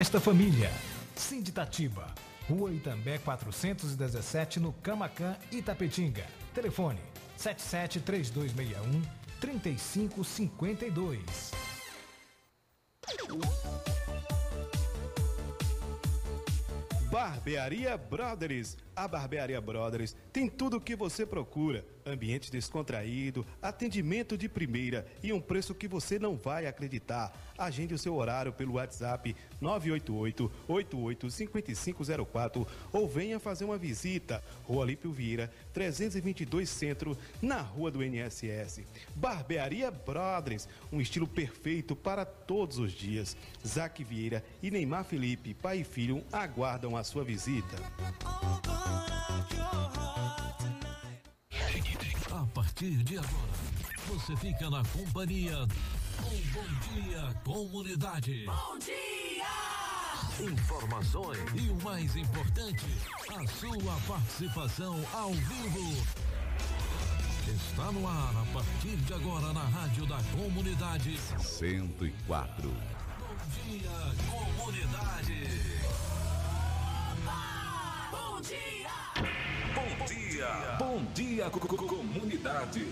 Esta família. Sinditatiba. Rua Itambé 417 no Camacan, Itapetinga. Telefone 77 3261 3552. Barbearia Brothers. A Barbearia Brothers tem tudo o que você procura: ambiente descontraído, atendimento de primeira e um preço que você não vai acreditar. Agende o seu horário pelo WhatsApp 988-885504 ou venha fazer uma visita. Rua Lípio Vieira, 322 Centro, na Rua do NSS. Barbearia Brothers, um estilo perfeito para todos os dias. Zac Vieira e Neymar Felipe, pai e filho, aguardam a sua visita. A partir de agora, você fica na companhia do Bom Dia Comunidade. Bom dia! Informações e o mais importante, a sua participação ao vivo. Está no ar a partir de agora na Rádio da Comunidade. 104. Bom dia, comunidade. Bom dia! Bom dia, bom dia, co- co- comunidade.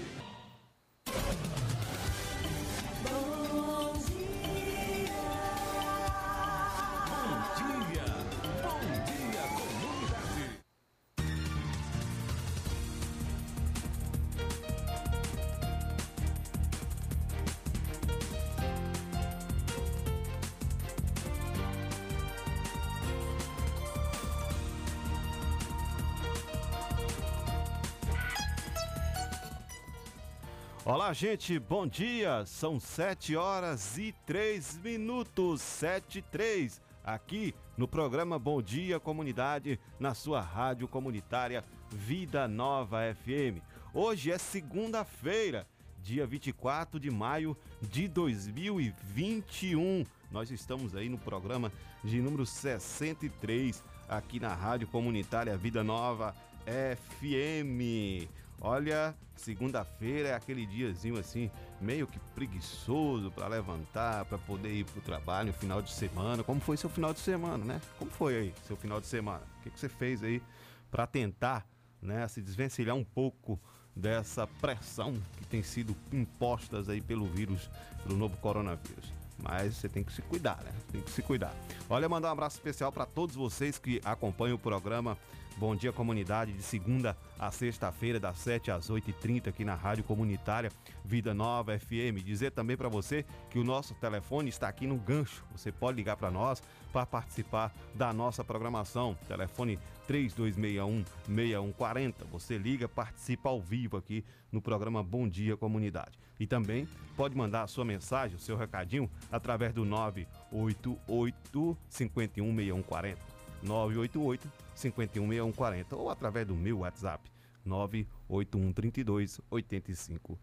Olá, gente, bom dia. São 7 horas e 3 minutos, 7 e 3, aqui no programa Bom Dia Comunidade, na sua rádio comunitária Vida Nova FM. Hoje é segunda-feira, dia 24 de maio de 2021. Nós estamos aí no programa de número 63, aqui na rádio comunitária Vida Nova FM. Olha, segunda-feira é aquele diazinho assim, meio que preguiçoso para levantar, para poder ir pro trabalho no final de semana. Como foi seu final de semana, né? Como foi aí seu final de semana? O que, que você fez aí para tentar, né, se desvencilhar um pouco dessa pressão que tem sido impostas aí pelo vírus, pelo novo coronavírus? Mas você tem que se cuidar, né? Tem que se cuidar. Olha, mandar um abraço especial para todos vocês que acompanham o programa Bom Dia Comunidade, de segunda a sexta-feira, das 7 às 8h30, aqui na Rádio Comunitária Vida Nova FM. Dizer também para você que o nosso telefone está aqui no gancho. Você pode ligar para nós para participar da nossa programação. Telefone 3261-6140. Você liga, participa ao vivo aqui no programa Bom Dia Comunidade. E também pode mandar a sua mensagem, o seu recadinho, através do 988 516140. 988 516140 ou através do meu WhatsApp 981 32 8508.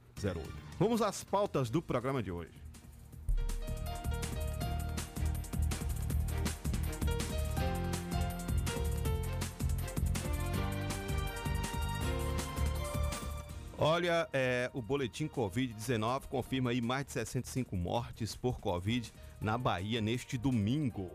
Vamos às pautas do programa de hoje. Olha, é, o boletim Covid-19 confirma aí mais de 65 mortes por Covid na Bahia neste domingo.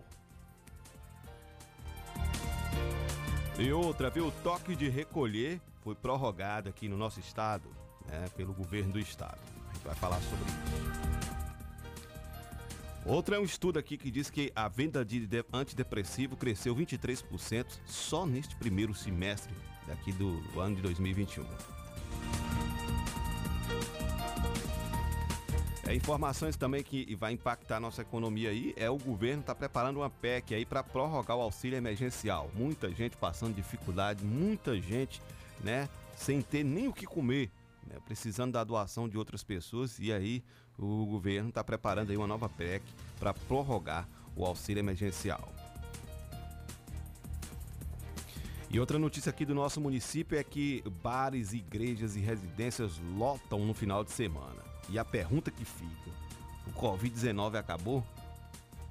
E outra, viu? O toque de recolher foi prorrogado aqui no nosso estado, né, pelo governo do estado. A gente vai falar sobre isso. Outra é um estudo aqui que diz que a venda de de- antidepressivo cresceu 23% só neste primeiro semestre daqui do ano de 2021. É, informações também que vai impactar nossa economia aí é o governo está preparando uma PEC aí para prorrogar o auxílio emergencial. Muita gente passando dificuldade, muita gente, né, sem ter nem o que comer, né, precisando da doação de outras pessoas e aí o governo está preparando aí uma nova PEC para prorrogar o auxílio emergencial. E outra notícia aqui do nosso município é que bares, igrejas e residências lotam no final de semana. E a pergunta que fica: o Covid-19 acabou?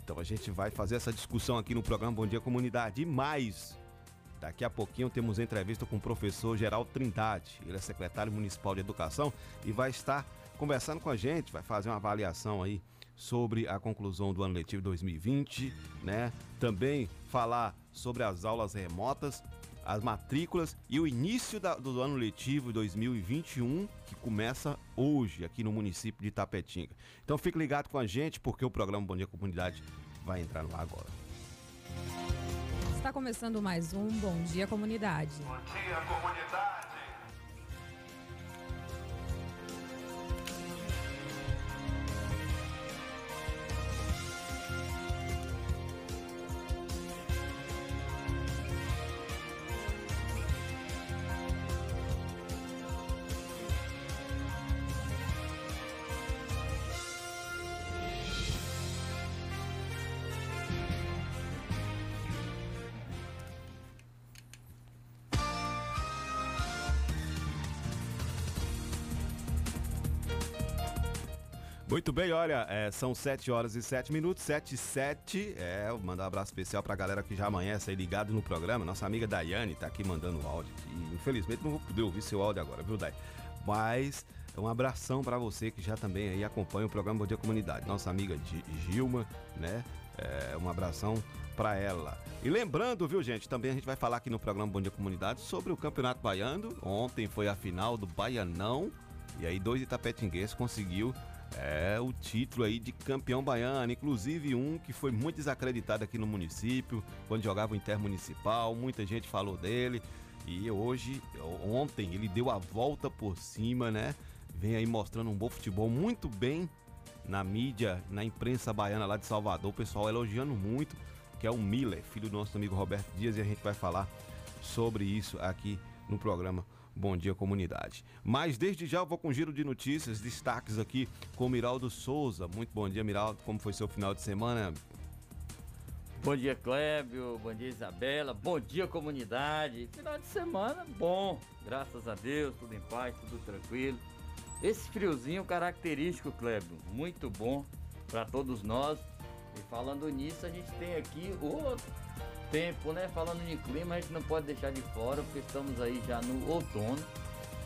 Então a gente vai fazer essa discussão aqui no programa Bom Dia Comunidade. E mais, daqui a pouquinho temos entrevista com o professor Geraldo Trindade. Ele é secretário municipal de educação e vai estar conversando com a gente, vai fazer uma avaliação aí sobre a conclusão do ano letivo 2020, né? Também falar sobre as aulas remotas, as matrículas e o início da, do ano letivo 2021, que começa hoje aqui no município de Tapetinga. Então fique ligado com a gente, porque o programa Bom Dia Comunidade vai entrar no ar agora. Está começando mais um Bom Dia Comunidade. Bom dia, comunidade. Muito bem, olha, é, são 7 horas e 7 minutos, 7 e 7. É, eu mandar um abraço especial pra galera que já amanhece aí ligado no programa. Nossa amiga Daiane tá aqui mandando o áudio. Infelizmente não vou poder ouvir seu áudio agora, viu, Dai? Mas um abração para você que já também aí acompanha o programa Bom Dia Comunidade. Nossa amiga Gilma, né? É, um abração para ela. E lembrando, viu, gente, também a gente vai falar aqui no programa Bom Dia Comunidade sobre o Campeonato Baiano. Ontem foi a final do Baianão. E aí dois itapetinguenses conseguiu é o título aí de campeão baiano, inclusive um que foi muito desacreditado aqui no município, quando jogava o intermunicipal, muita gente falou dele. E hoje, ontem, ele deu a volta por cima, né? Vem aí mostrando um bom futebol muito bem na mídia, na imprensa baiana lá de Salvador, o pessoal elogiando muito, que é o Miller, filho do nosso amigo Roberto Dias, e a gente vai falar sobre isso aqui no programa Bom dia, comunidade. Mas desde já eu vou com um giro de notícias, destaques aqui com o Miraldo Souza. Muito bom dia, Miraldo. Como foi seu final de semana? Bom dia, Clébio. Bom dia, Isabela. Bom dia, comunidade. Final de semana bom, graças a Deus, tudo em paz, tudo tranquilo. Esse friozinho característico, Clébio, muito bom para todos nós. E falando nisso, a gente tem aqui o tempo, né? Falando de clima, a gente não pode deixar de fora, porque estamos aí já no outono,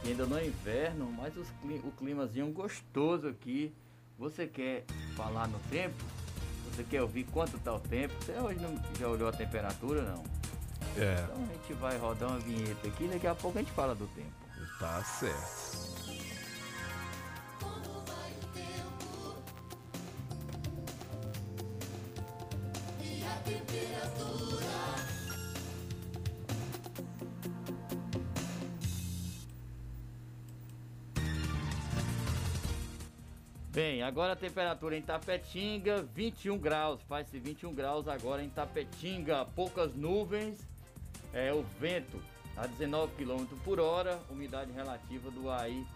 e ainda no inverno, mas os, o climazinho gostoso aqui. Você quer falar no tempo? Você quer ouvir quanto está o tempo? Você hoje não já olhou a temperatura, não? É. Então a gente vai rodar uma vinheta aqui, daqui a pouco a gente fala do tempo. Tá certo. Bem, agora a temperatura em Tapetinga, 21 graus. Faz-se 21 graus agora em Tapetinga. Poucas nuvens, é, o vento a 19 km por hora, umidade relativa do ar aí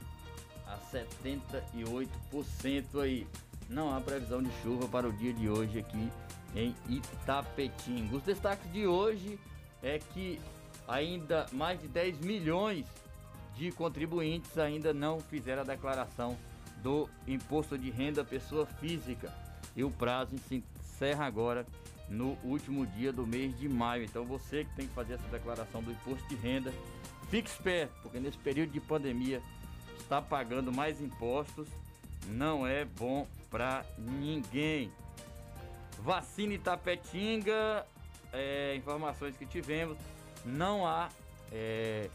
a 78% aí. Não há previsão de chuva para o dia de hoje aqui em Itapetinga. Os destaques de hoje é que ainda mais de 10 milhões de contribuintes ainda não fizeram a declaração do imposto de renda pessoa física e o prazo se encerra agora no último dia do mês de maio. Então você que tem que fazer essa declaração do imposto de renda, fique esperto, porque nesse período de pandemia está pagando mais impostos, não é bom para ninguém. Vacina Itapetinga, é, informações que tivemos, não há é,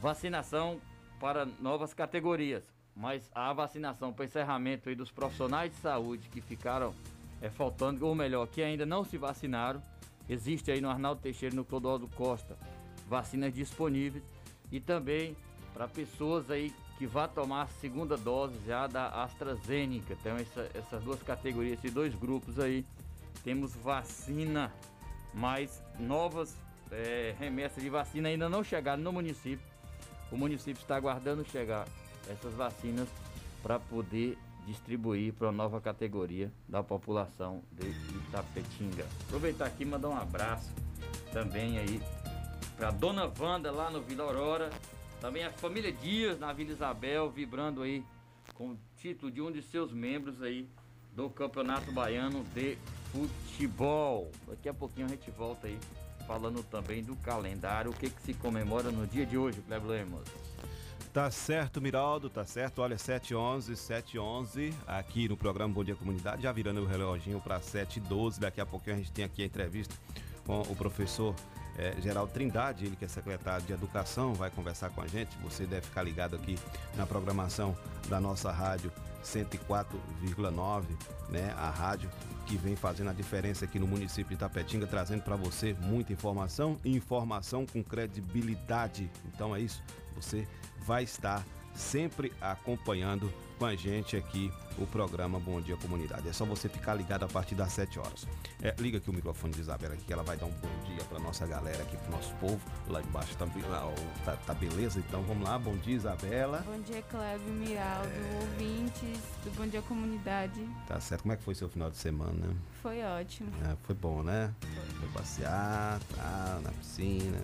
vacinação para novas categorias mas a vacinação para encerramento dos profissionais de saúde que ficaram é, faltando, ou melhor, que ainda não se vacinaram, existe aí no Arnaldo Teixeira no Clodoaldo Costa vacinas disponíveis e também para pessoas aí que vá tomar a segunda dose já da AstraZeneca. Então essa, essas duas categorias, esses dois grupos aí, temos vacina, mas novas é, remessas de vacina ainda não chegaram no município. O município está aguardando chegar essas vacinas para poder distribuir para a nova categoria da população de Itapetinga. Aproveitar aqui e mandar um abraço também aí para Dona Wanda lá no Vila Aurora, também a família Dias na Vila Isabel, vibrando aí com o título de um de seus membros aí do Campeonato Baiano de Futebol. Daqui a pouquinho a gente volta aí falando também do calendário, o que, que se comemora no dia de hoje, Cleber Lemos. Tá certo, Miraldo, tá certo. Olha, 7h11, 7h11, aqui no programa Bom Dia Comunidade, já virando o reloginho para 7h12. Daqui a pouquinho a gente tem aqui a entrevista com o professor é, Geraldo Trindade, ele que é secretário de Educação, vai conversar com a gente. Você deve ficar ligado aqui na programação da nossa rádio 104,9, né? A rádio que vem fazendo a diferença aqui no município de Tapetinga, trazendo para você muita informação e informação com credibilidade. Então é isso, você vai estar sempre acompanhando com a gente aqui o programa Bom Dia Comunidade. É só você ficar ligado a partir das 7 horas. É, liga aqui o microfone de Isabela aqui, que ela vai dar um bom dia para nossa galera aqui, para nosso povo. Lá embaixo tá, tá, tá, beleza? Então vamos lá. Bom dia, Isabela. Bom dia, Clébio, Miraldo, é... ouvintes do Bom Dia Comunidade. Tá certo. Como é que foi seu final de semana? Foi ótimo. É, foi bom, né? Foi. foi passear, tá na piscina.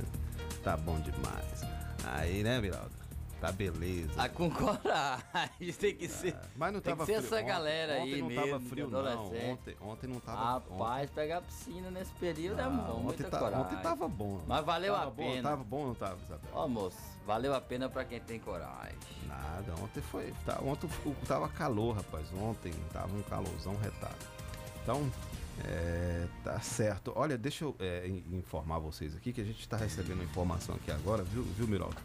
Tá bom demais. Aí, né, Miraldo? Tá beleza. Ah, com coragem, tem que ser. Ah, mas não tava frio. essa galera ontem, aí ontem não mesmo. Tava frio, não. Ontem, ontem não tava Rapaz, ontem... pegar piscina nesse período é ah, é bom. Ontem, tá, coragem. ontem tava bom. Mas valeu tava a bom, pena. Tava bom não tava, Isabel? Ó, moço, valeu a pena pra quem tem coragem. Nada, ontem foi. Tá, ontem tava calor, rapaz. Ontem tava um calorzão retado. Então, é, tá certo. Olha, deixa eu é, informar vocês aqui que a gente está recebendo informação aqui agora, viu, viu Miraldo?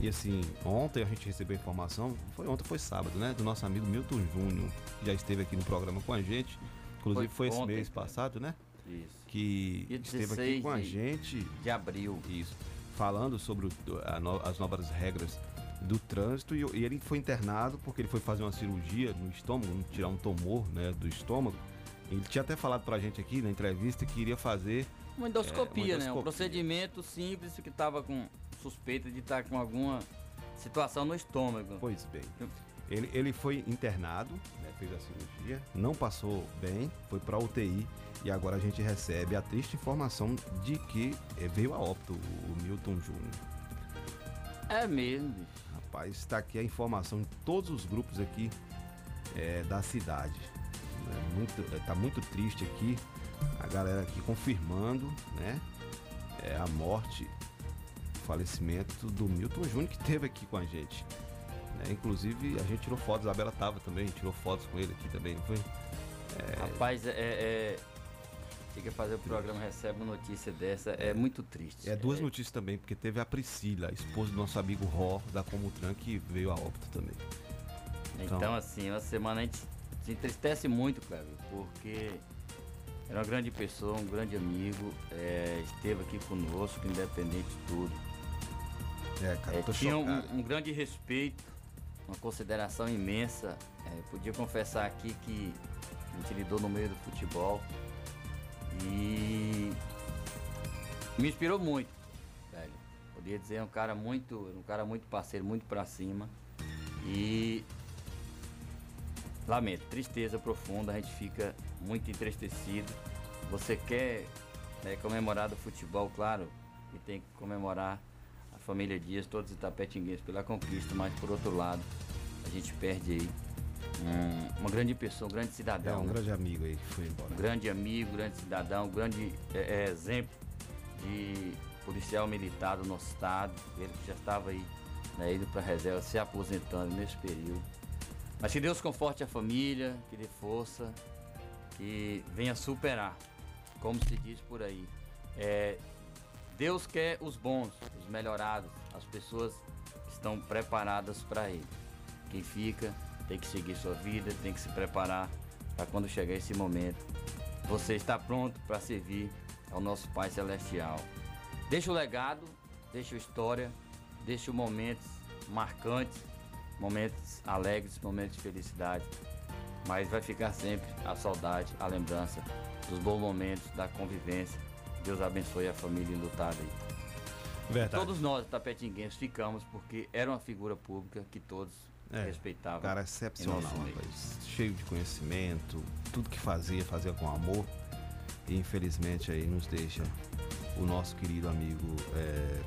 E assim, ontem a gente recebeu informação, foi ontem, foi sábado, né? Do nosso amigo Milton Júnior, que já esteve aqui no programa com a gente. Inclusive foi, foi esse ontem, mês cara. passado, né? Isso. Que esteve aqui com a gente. De abril. Isso. Falando sobre o, no, as novas regras do trânsito e, e, ele foi internado porque ele foi fazer uma cirurgia no estômago, tirar um tumor né, do estômago. Ele tinha até falado pra gente aqui na entrevista que iria fazer. Uma endoscopia, é, uma endoscopia. né? Um procedimento simples que estava com suspeita de estar tá com alguma situação no estômago. Pois bem. Ele, ele foi internado, né, fez a cirurgia, não passou bem, foi para UTI e agora a gente recebe a triste informação de que é, veio a óbito o Milton Júnior. É mesmo. Rapaz, está aqui a informação de todos os grupos aqui é, da cidade. É muito, é, tá muito triste aqui a galera aqui confirmando, né, é, a morte falecimento do Milton Júnior, que teve aqui com a gente. Né? Inclusive, a gente tirou fotos, a Isabela tava também, tirou fotos com ele aqui também, não foi? É... Rapaz, é, é, Fica fazer o programa, recebe uma notícia dessa, é, é muito triste. É duas é... notícias também, porque teve a Priscila, a esposa do nosso amigo Ró, da Comutran, que veio a óbito também. Então, então assim, uma semana a gente se entristece muito, Cleber, porque era uma grande pessoa, um grande amigo, é, esteve aqui conosco, independente de tudo. É, cara, é, tinha um, um, grande respeito, uma consideração imensa. É, podia confessar aqui que a gente lidou no meio do futebol e me inspirou muito, velho. Podia dizer um cara muito, um cara muito parceiro, muito para cima e lamento, tristeza profunda, a gente fica muito entristecido. Você quer né, comemorar do futebol, claro, e tem que comemorar família Dias, todos os itapetinguenses pela conquista, mas por outro lado, a gente perde aí um, uma grande pessoa, um grande cidadão. É, um né? grande amigo aí que foi embora. Um grande amigo, grande cidadão, um grande é, é, exemplo de policial militar do nosso estado, ele que já estava aí né, indo para a reserva, se aposentando nesse período. Mas que Deus conforte a família, que dê força, que venha superar, como se diz por aí. É, Deus quer os bons, os melhorados, as pessoas que estão preparadas para Ele. Quem fica tem que seguir sua vida, tem que se preparar para quando chegar esse momento. Você está pronto para servir ao nosso Pai Celestial. Deixa o legado, deixa a história, deixa momentos marcantes, momentos alegres, momentos de felicidade. Mas vai ficar sempre a saudade, a lembrança dos bons momentos, da convivência Deus abençoe a família enlutada aí. Verdade. Todos nós, tapetinguenses, ficamos porque era uma figura pública que todos é, respeitavam. Cara excepcional, rapaz. Cheio de conhecimento, tudo que fazia, fazia com amor. E infelizmente aí nos deixa o nosso querido amigo é,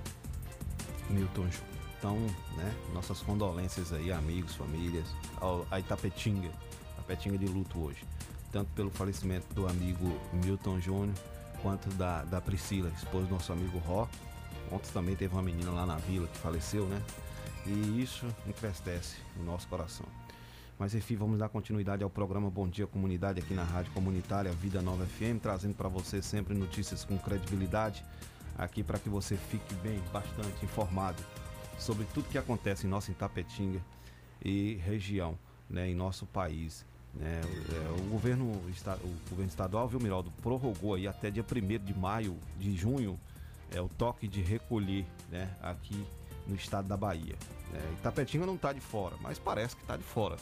Milton Júnior. Então, né, nossas condolências aí, amigos, famílias, ao, a Itapetinga, Itapetinga de luto hoje. Tanto pelo falecimento do amigo Milton Júnior, quanto da, da Priscila, esposa do nosso amigo Ró. Ontem também teve uma menina lá na vila que faleceu, né? E isso entristece o nosso coração. Mas enfim, vamos dar continuidade ao programa Bom Dia Comunidade aqui na Rádio Comunitária Vida Nova FM, trazendo para você sempre notícias com credibilidade, aqui para que você fique bem, bastante informado sobre tudo que acontece em nossa Itapetinga e região, né, em nosso país. Né, o, governo, o governo estadual, viu, Miraldo, prorrogou aí até dia 1 de maio, de junho, é, o toque de recolher né, aqui no estado da Bahia. É, Itapetinga não está de fora, mas parece que está de fora.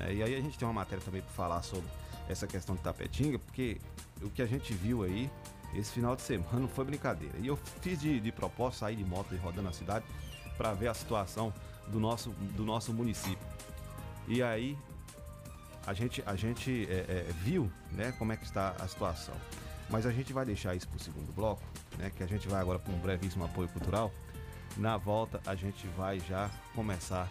É, e aí a gente tem uma matéria também para falar sobre essa questão de Tapetinga, porque o que a gente viu aí esse final de semana não foi brincadeira. E eu fiz de, de propósito sair de moto e rodando a cidade para ver a situação do nosso, do nosso município. E aí a gente, a gente é, é, viu né, como é que está a situação. Mas a gente vai deixar isso para o segundo bloco, né, que a gente vai agora para um brevíssimo apoio cultural. Na volta a gente vai já começar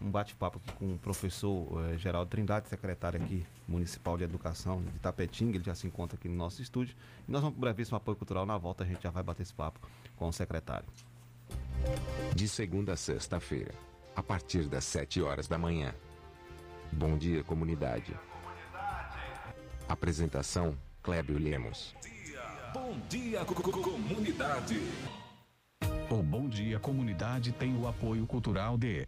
um bate-papo aqui com o professor eh, Geraldo Trindade, secretário aqui municipal de educação de Tapetinga, ele já se encontra aqui no nosso estúdio. E nós vamos para o brevíssimo apoio cultural. Na volta a gente já vai bater esse papo com o secretário. De segunda a sexta-feira, a partir das 7 horas da manhã. Bom dia, comunidade. Apresentação: Clébio Lemos. Bom dia, co- co- comunidade. O Bom Dia Comunidade tem o apoio cultural de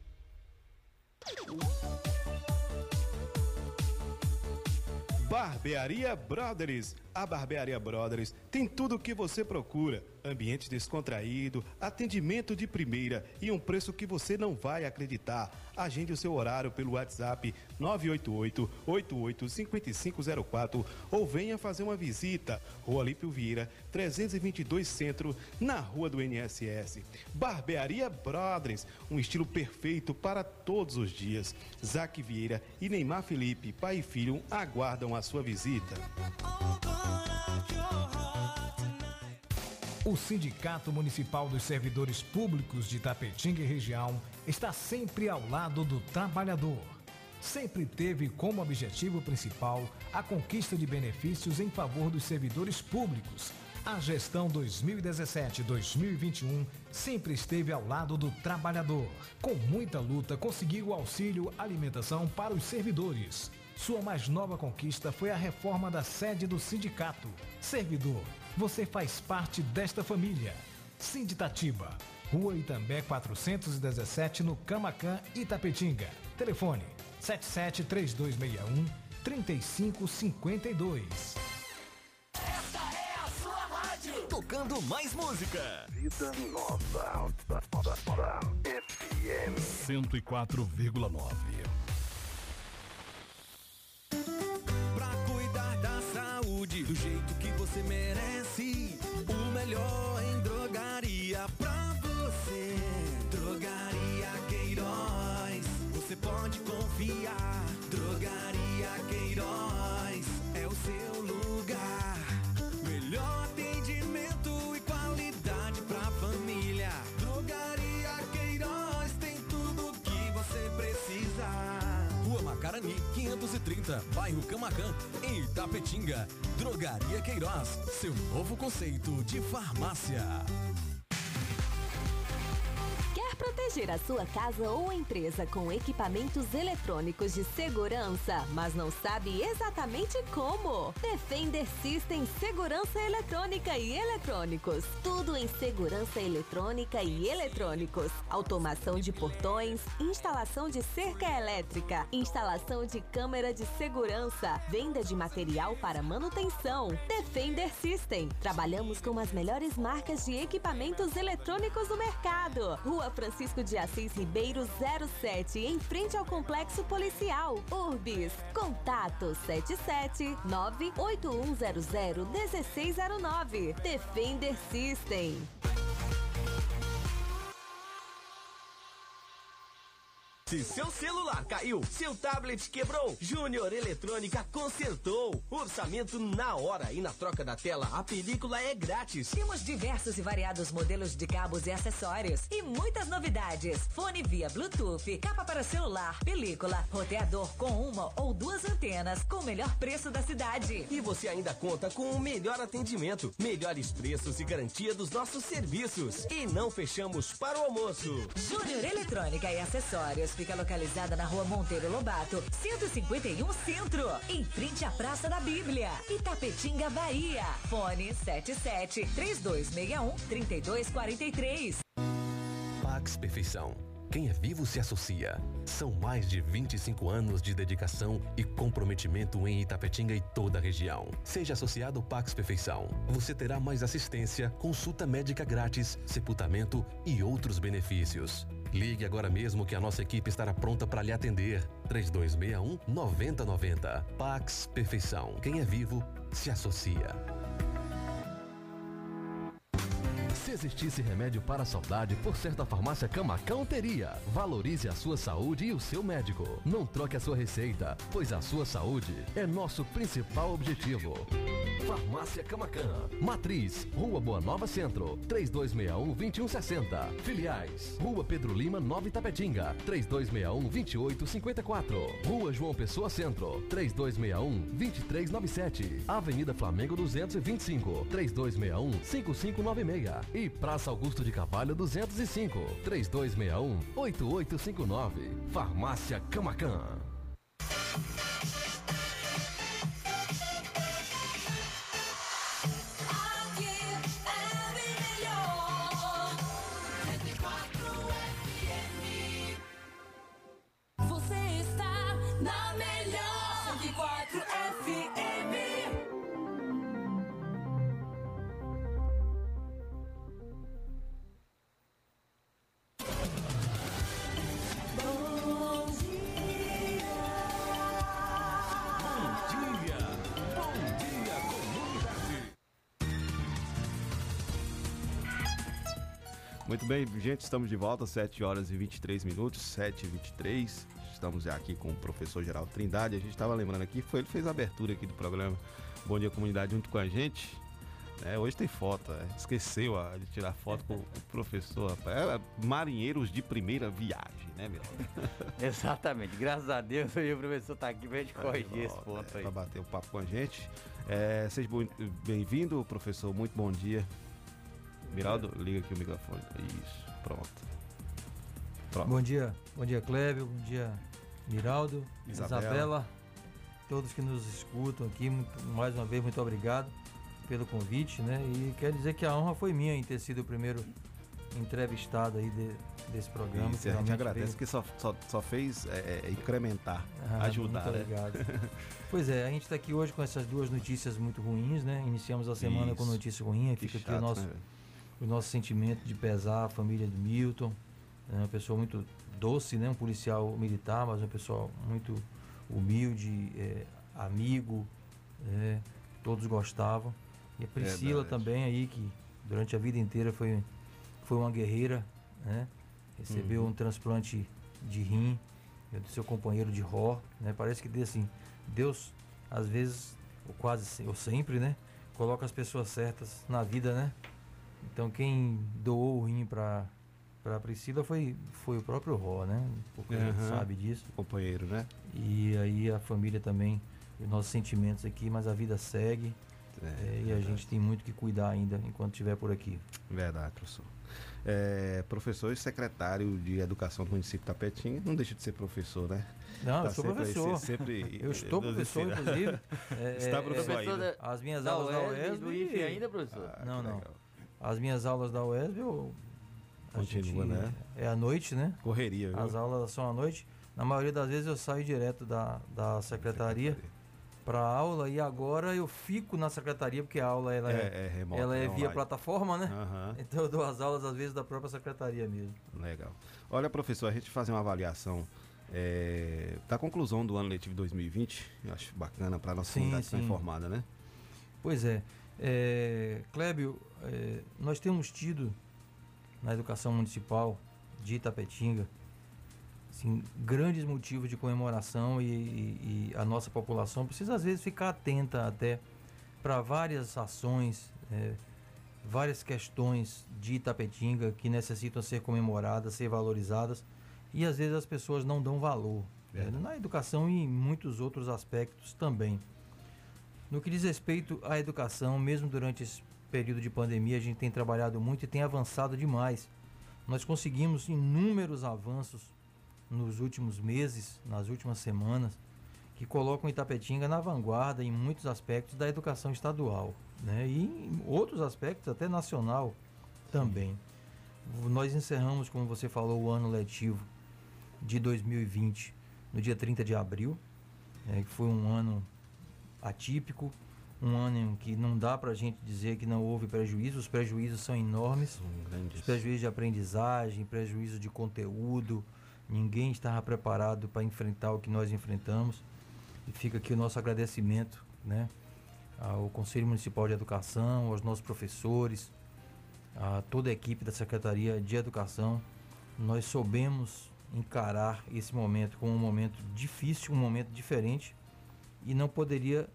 Barbearia Brothers. A Barbearia Brothers tem tudo o que você procura: ambiente descontraído, atendimento de primeira e um preço que você não vai acreditar. Agende o seu horário pelo WhatsApp 988-885504 ou venha fazer uma visita. Rua Lípio Vieira, 322 Centro, na Rua do NSS. Barbearia Brothers, um estilo perfeito para todos os dias. Zac Vieira e Neymar Felipe, pai e filho, aguardam a sua visita. O Sindicato Municipal dos Servidores Públicos de Tapetinga e região está sempre ao lado do trabalhador. Sempre teve como objetivo principal a conquista de benefícios em favor dos servidores públicos. A gestão 2017-2021 sempre esteve ao lado do trabalhador. Com muita luta, conseguiu o auxílio alimentação para os servidores. Sua mais nova conquista foi a reforma da sede do sindicato. Servidor, você faz parte desta família. Sinditatiba, Rua Itambé 417, no Camacan, Itapetinga. Telefone 77 3261 3552. Esta é a sua rádio. Tocando mais música. Vida Nova. FM 104,9. Do jeito que você merece. O melhor em drogaria pra você. Drogaria Queiroz. Você pode confiar. 230, bairro Camacan, em Itapetinga. Drogaria Queiroz, seu novo conceito de farmácia. Proteger a sua casa ou empresa com equipamentos eletrônicos de segurança, mas não sabe exatamente como? Defender System Segurança Eletrônica e Eletrônicos. Tudo em segurança eletrônica e eletrônicos. Automação de portões, instalação de cerca elétrica, instalação de câmera de segurança, venda de material para manutenção. Defender System. Trabalhamos com as melhores marcas de equipamentos eletrônicos do mercado. Rua de Assis Ribeiro 07, em frente ao Complexo Policial. Urbis. Contato 77 98100 1609. Defender System. Se seu celular caiu, seu tablet quebrou, Júnior Eletrônica consertou. Orçamento na hora e na troca da tela, a película é grátis. Temos diversos e variados modelos de cabos e acessórios e muitas novidades. Fone via Bluetooth, capa para celular, película, roteador com uma ou duas antenas com o melhor preço da cidade. E você ainda conta com o melhor atendimento, melhores preços e garantia dos nossos serviços. E não fechamos para o almoço. Júnior Eletrônica e Acessórios fica localizada na rua Monteiro Lobato, 151 Centro, em frente à Praça da Bíblia, Itapetinga, Bahia. Fone 77 3261 3243. Pax Perfeição. Quem é vivo se associa. São mais de 25 anos de dedicação e comprometimento em Itapetinga e toda a região. Seja associado Pax Perfeição. Você terá mais assistência, consulta médica grátis, sepultamento e outros benefícios. Ligue agora mesmo que a nossa equipe estará pronta para lhe atender. 3261 9090. Pax Perfeição. Quem é vivo se associa. Se existisse remédio para a saudade, por certa farmácia Camacão teria. Valorize a sua saúde e o seu médico. Não troque a sua receita, pois a sua saúde é nosso principal objetivo. Farmácia Camacan. Matriz, Rua Boa Nova Centro, 3261-2160. Filiais, Rua Pedro Lima, Nova Itapetinga, 3261-2854. Rua João Pessoa Centro, 3261-2397. Avenida Flamengo 225, 3261-5596. E Praça Augusto de Cavalho 205, 3261-8859. Farmácia Camacan. Bem, gente, estamos de volta, 7 horas e 23 minutos, 7 e 23 Estamos aqui com o professor Geraldo Trindade. A gente estava lembrando aqui, foi ele fez a abertura aqui do programa Bom Dia Comunidade junto com a gente. É, hoje tem foto, é. esqueceu a, de tirar foto com o professor. É, marinheiros de primeira viagem, né, meu? Exatamente, graças a Deus o professor está aqui para a gente corrigir esse ponto aí. Para bater o papo com a gente. É, seja bem-vindo, professor, muito bom dia. Miraldo, liga aqui o microfone. Isso, pronto. pronto. Bom dia, bom dia, Clébio, bom dia, Miraldo, Isabela. Isabela, todos que nos escutam aqui, muito, mais uma vez, muito obrigado pelo convite, né? E quero dizer que a honra foi minha em ter sido o primeiro entrevistado aí de, desse programa. Isso, a gente agradece veio... que só, só, só fez é, é, incrementar, ah, ajudar. Muito né? obrigado. pois é, a gente está aqui hoje com essas duas notícias muito ruins, né? Iniciamos a semana Isso. com notícia ruim, fica chato, aqui o nosso, né? O nosso sentimento de pesar a família do Milton, é uma pessoa muito doce, né? Um policial militar, mas uma pessoa muito humilde, é, amigo, é, todos gostavam. E a Priscila também aí, que durante a vida inteira foi, foi uma guerreira, né? Recebeu uhum. um transplante de rim, do seu companheiro de ró, né? Parece que assim, Deus, às vezes, ou quase, ou sempre, né? Coloca as pessoas certas na vida, né? Então quem doou o rim para para Priscila foi foi o próprio Ró, né? Porque uhum. a gente sabe disso. Companheiro, né? E aí a família também, os nossos sentimentos aqui, mas a vida segue. É, é, e a gente tem muito que cuidar ainda enquanto estiver por aqui. Verdade, professor. É, professor e secretário de Educação do município de Tapetinho, não deixa de ser professor, né? Não, tá eu sou professor. Sempre eu estou professor, inclusive. É, Está professor, ainda. As minhas da aulas da UESB... Do IFE ainda, professor? Ah, não, não. Legal. As minhas aulas da UESB, eu... Continua, gente, né? É à noite, né? Correria, viu? As aulas são à noite. Na maioria das vezes eu saio direto da, da secretaria. secretaria para aula e agora eu fico na secretaria porque a aula ela é, é, é remota, ela é, é via online. plataforma, né? Uhum. Então eu dou as aulas às vezes da própria secretaria mesmo. Legal. Olha, professor, a gente fazer uma avaliação é, da conclusão do ano letivo 2020, eu acho bacana para a nossa sim, comunidade sim. estar informada, né? Pois é. É Clébio, é, nós temos tido na educação municipal de Itapetinga assim, grandes motivos de comemoração e, e, e, a nossa população precisa às vezes ficar atenta até para várias ações, é, várias questões de Itapetinga que necessitam ser comemoradas, ser valorizadas e às vezes as pessoas não dão valor. Né? Na educação e em muitos outros aspectos também. No que diz respeito à educação, mesmo durante esse período de pandemia, a gente tem trabalhado muito e tem avançado demais. Nós conseguimos inúmeros avanços nos últimos meses, nas últimas semanas, que colocam Itapetinga na vanguarda em muitos aspectos da educação estadual, né? E em outros aspectos até nacional também. Nós encerramos, como você falou, o ano letivo de 2020 no dia 30 de abril, né? que foi um ano atípico, um ano em que não dá para a gente dizer que não houve prejuízo, os prejuízos são enormes, são os prejuízos de aprendizagem, prejuízo de conteúdo, ninguém estava preparado para enfrentar o que nós enfrentamos. E fica aqui o nosso agradecimento né, ao Conselho Municipal de Educação, aos nossos professores, a toda a equipe da Secretaria de Educação. Nós soubemos encarar esse momento como um momento difícil, um momento diferente e não poderia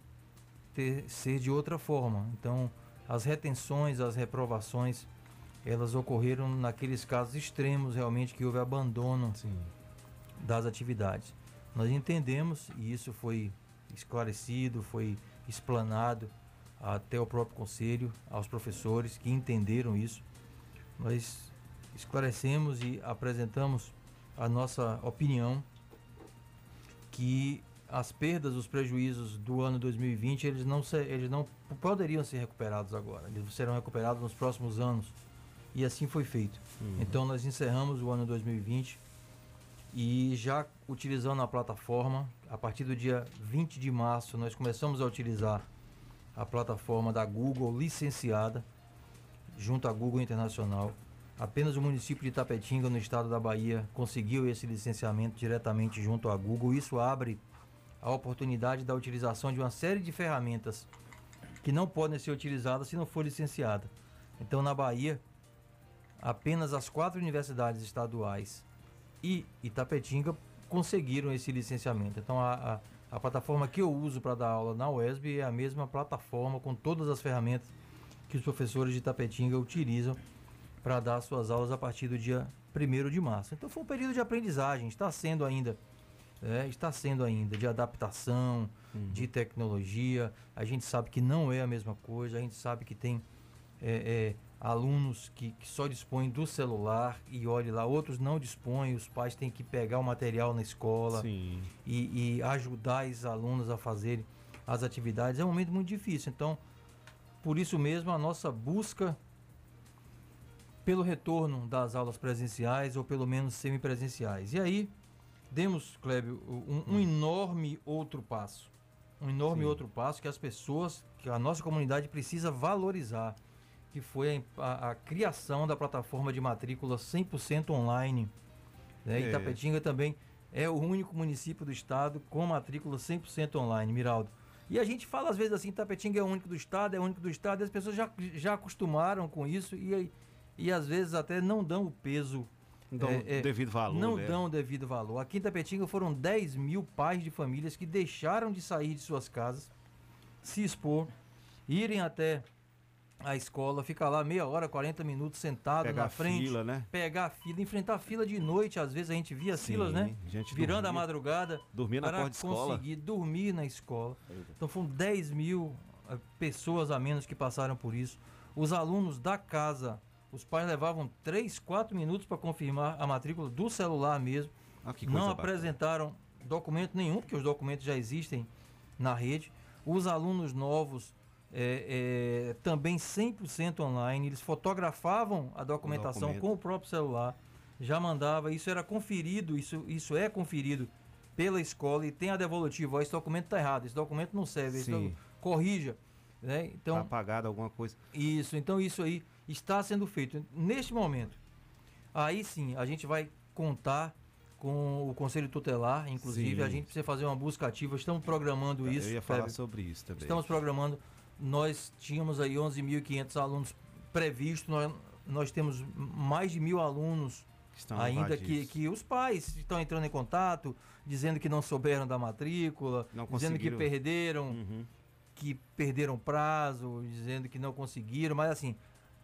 ter, ser de outra forma. Então, as retenções, as reprovações, elas ocorreram naqueles casos extremos realmente que houve abandono Sim. das atividades. Nós entendemos e isso foi esclarecido, foi explanado até o próprio conselho, aos professores que entenderam isso. Nós esclarecemos e apresentamos a nossa opinião que as perdas, os prejuízos do ano 2020, eles não, se, eles não poderiam ser recuperados agora. Eles serão recuperados nos próximos anos. E assim foi feito. Uhum. Então nós encerramos o ano 2020 e já utilizando a plataforma, a partir do dia 20 de março, nós começamos a utilizar a plataforma da Google licenciada junto à Google Internacional. Apenas o município de Tapetinga, no estado da Bahia, conseguiu esse licenciamento diretamente junto à Google. Isso abre a oportunidade da utilização de uma série de ferramentas que não podem ser utilizadas se não for licenciada. Então, na Bahia, apenas as quatro universidades estaduais e Itapetinga conseguiram esse licenciamento. Então, a, a, a plataforma que eu uso para dar aula na UESB é a mesma plataforma com todas as ferramentas que os professores de Itapetinga utilizam para dar suas aulas a partir do dia 1 de março. Então, foi um período de aprendizagem, está sendo ainda é, está sendo ainda de adaptação, uhum. de tecnologia. A gente sabe que não é a mesma coisa, a gente sabe que tem é, é, alunos que, que, só dispõem do celular e olhe lá, outros não dispõem, os pais têm que pegar o material na escola e, e, ajudar os alunos a fazerem as atividades. É um momento muito difícil. Então, por isso mesmo, a nossa busca pelo retorno das aulas presenciais ou pelo menos semipresenciais. E aí, demos, Clébio, um, um hum. enorme outro passo. Um enorme Sim. outro passo que as pessoas, que a nossa comunidade precisa valorizar, que foi a, a, criação da plataforma de matrícula 100% online. Né? É. Itapetinga também é o único município do estado com matrícula 100% online, Miraldo. E a gente fala às vezes assim, Itapetinga é o único do estado, é o único do estado, e as pessoas já, já acostumaram com isso e, e às vezes até não dão o peso dão é, é, devido valor. Não né? dão devido valor. Aqui em Tapetinga foram 10 mil pais de famílias que deixaram de sair de suas casas, se expor, irem até a escola, ficar lá meia hora, 40 minutos sentado pegar na frente. Fila, né? Pegar a fila, enfrentar a fila de noite. Às vezes a gente via Sim, filas, né? Virando dormia, a madrugada. Dormir na para conseguir escola. dormir na escola. Então foram 10 mil uh, pessoas a menos que passaram por isso. Os alunos da casa os pais levavam 3, 4 minutos para confirmar a matrícula do celular mesmo. Ah, não apresentaram bacana. documento nenhum, porque os documentos já existem na rede. Os alunos novos é, é, também 100% online. Eles fotografavam a documentação o com o próprio celular, já mandava. Isso era conferido, isso, isso é conferido pela escola e tem a devolutiva. esse documento está errado, esse documento não serve, esse corrija. Né? Então, tá apagado alguma coisa. Isso, então isso aí está sendo feito neste momento. Aí sim, a gente vai contar com o Conselho Tutelar, inclusive, sim. a gente precisa fazer uma busca ativa, estamos programando isso. Eu ia falar sobre isso também. Estamos programando, nós tínhamos aí 11.500 alunos previstos, nós, nós temos mais de mil alunos Estão ainda que, que os pais estão entrando em contato, dizendo que não souberam da matrícula, Não dizendo que perderam, Uhum. que perderam prazo, dizendo que não conseguiram, mas assim,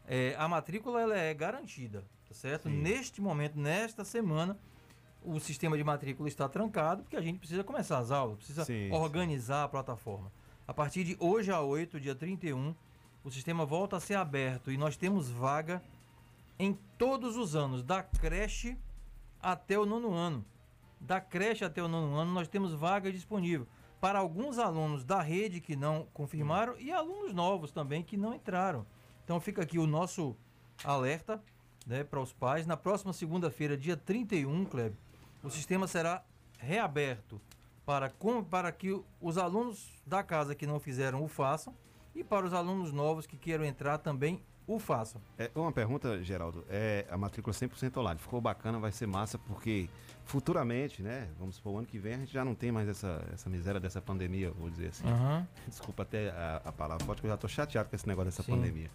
é, a matrícula ela é garantida, tá certo? Sim. Neste momento, nesta semana, o sistema de matrícula está trancado porque a gente precisa começar as aulas, precisa Sim, sim. organizar a plataforma. A partir de hoje a 8, dia 31, o sistema volta a ser aberto e nós temos vaga em todos os anos, da creche até o nono ano. Da creche até o nono ano, nós temos vaga disponível para alguns alunos da rede que não confirmaram e alunos novos também que não entraram. Então fica aqui o nosso alerta né, para os pais. Na próxima segunda-feira, dia 31, Kleber, o sistema será reaberto para, com, para que os alunos da casa que não fizeram o façam e para os alunos novos que queiram entrar também o façam. É, uma pergunta, Geraldo. É, a matrícula 100% online. Ficou bacana, vai ser massa, porque futuramente, né? Vamos supor, o ano que vem a gente já não tem mais essa, essa miséria dessa pandemia, vou dizer assim. Aham. Desculpa até a, a palavra forte, que eu já tô chateado com esse negócio dessa Sim. pandemia.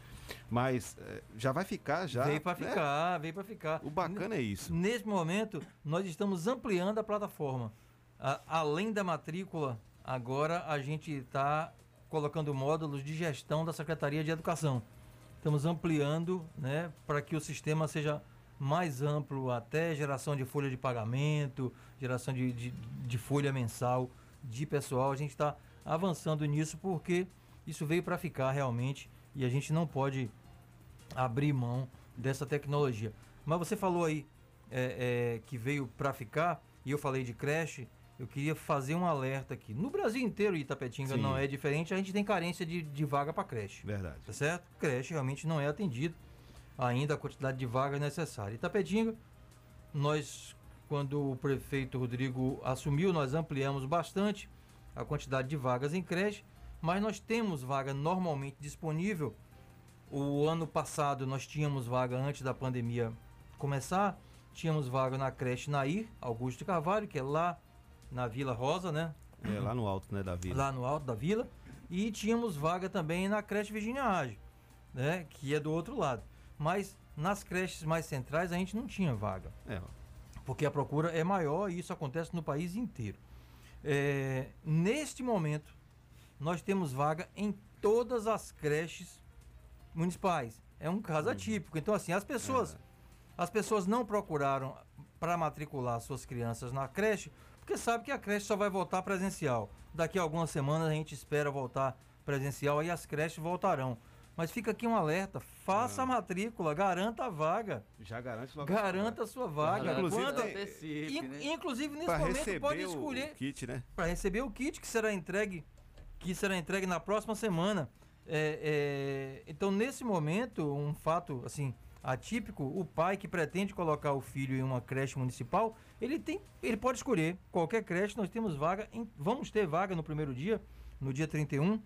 Mas é, já vai ficar, já. veio para né? ficar, veio para ficar. O bacana é isso. Nesse momento, nós estamos ampliando a plataforma. A- além da matrícula, agora a gente está colocando módulos de gestão da Secretaria de Educação. Estamos ampliando né, para que o sistema seja mais amplo, até geração de folha de pagamento, geração de, de, de folha mensal de pessoal. A gente está avançando nisso porque isso veio para ficar realmente e a gente não pode abrir mão dessa tecnologia. Mas você falou aí é, é, que veio para ficar, e eu falei de creche, eu queria fazer um alerta aqui. No Brasil inteiro, Itapetinga Sim. não é diferente, a gente tem carência de, de vaga para creche. Verdade. Tá certo? Creche realmente não é atendido ainda a quantidade de vagas necessária. Itapetinga, nós, quando o prefeito Rodrigo assumiu, nós ampliamos bastante a quantidade de vagas em creche, mas nós temos vaga normalmente disponível. O ano passado nós tínhamos vaga antes da pandemia começar, tínhamos vaga na creche Nair, Augusto Carvalho, que é lá na Vila Rosa, né? É, lá no alto, né, da vila. Lá no alto da vila. E tínhamos vaga também na creche Virginia Age, né? Que é do outro lado. Mas nas creches mais centrais a gente não tinha vaga. É, Porque a procura é maior e isso acontece no país inteiro. É, neste momento, nós temos vaga em todas as creches municipais. É um caso atípico. Então, assim, as pessoas, as pessoas não procuraram para matricular suas crianças na creche, porque sabe que a creche só vai voltar presencial. Daqui a algumas semanas a gente espera voltar presencial e as creches voltarão. Mas fica aqui um alerta: faça a matrícula, garanta a vaga. Já garante logo. Garanta a sua vaga. Inclusive, Quando- tem- In- Inclusive, nesse Pra momento, pode o- escolher o kit, né? para receber o kit que será entregue, que será entregue na próxima semana. É, é, então, nesse momento, um fato assim atípico, o pai que pretende colocar o filho em uma creche municipal, ele tem, ele pode escolher qualquer creche. Nós temos vaga, em- vamos ter vaga no primeiro dia, no dia 31,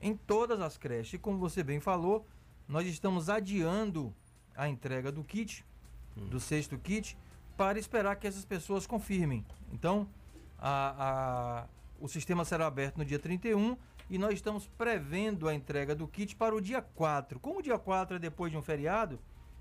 em todas as creches. E como você bem falou, nós estamos adiando a entrega do kit, do sexto kit, para esperar que essas pessoas confirmem. Então, a- a- o sistema será aberto no dia 31 e nós estamos prevendo a entrega do kit para o dia 4. Como o dia 4 é depois de um feriado,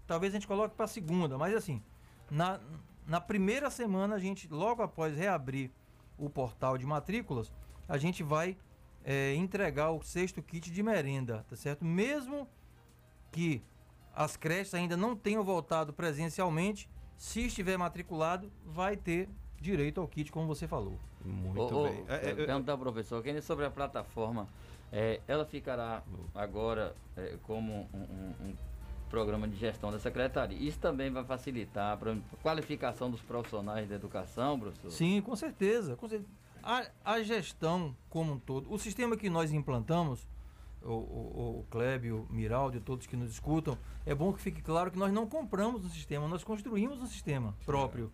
talvez a gente coloque para segunda, mas assim, na, na primeira semana, a gente, logo após reabrir o portal de matrículas, a gente vai é, entregar o sexto kit de merenda, tá certo? Mesmo que as creches ainda não tenham voltado presencialmente, se estiver matriculado, vai ter direito ao kit, como você falou. Muito Ô, ô, bem. É, é, Perguntar ao professor, quem é sobre a plataforma, é, ela ficará agora é, como um, um- um programa de gestão da secretaria. Isso também vai facilitar para a qualificação dos profissionais da educação, professor? Sim, com certeza. Com cer- A, a gestão como um todo, o sistema que nós implantamos, o, o, o Clébio, o Miraldo e todos que nos escutam, é bom que fique claro que nós não compramos um sistema, nós construímos um sistema próprio.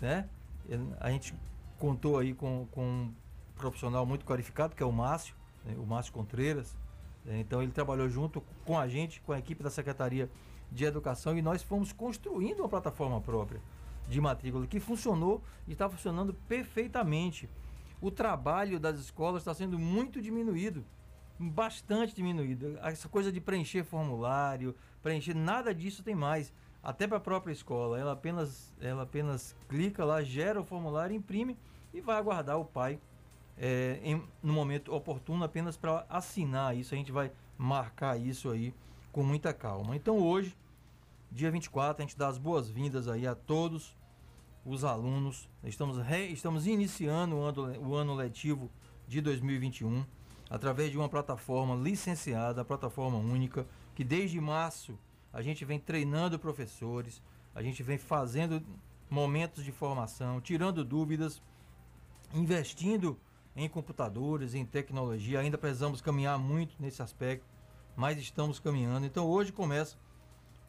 Né? E A gente contou aí com, com um profissional muito qualificado, que é o Márcio, né? o Márcio Contreiras. Então ele trabalhou junto com a gente, com a equipe da Secretaria de Educação, e nós fomos construindo uma plataforma própria de matrícula que funcionou e está funcionando perfeitamente. O trabalho das escolas está sendo muito diminuído, bastante diminuído. Essa coisa de preencher formulário, preencher, nada disso tem mais. até para a própria escola. Ela apenas, ela apenas clica lá, gera o formulário, imprime e vai aguardar o pai é, em, no momento oportuno apenas para assinar isso. A gente vai marcar isso aí com muita calma. Então hoje, dia 24, a gente dá as boas-vindas aí a todos os alunos. Estamos, re, estamos iniciando o ano, o ano letivo de 2021 através de uma plataforma licenciada, plataforma única, que desde março a gente vem treinando professores, a gente vem fazendo momentos de formação, tirando dúvidas, investindo em computadores, em tecnologia. Ainda precisamos caminhar muito nesse aspecto, mas estamos caminhando. Então hoje começa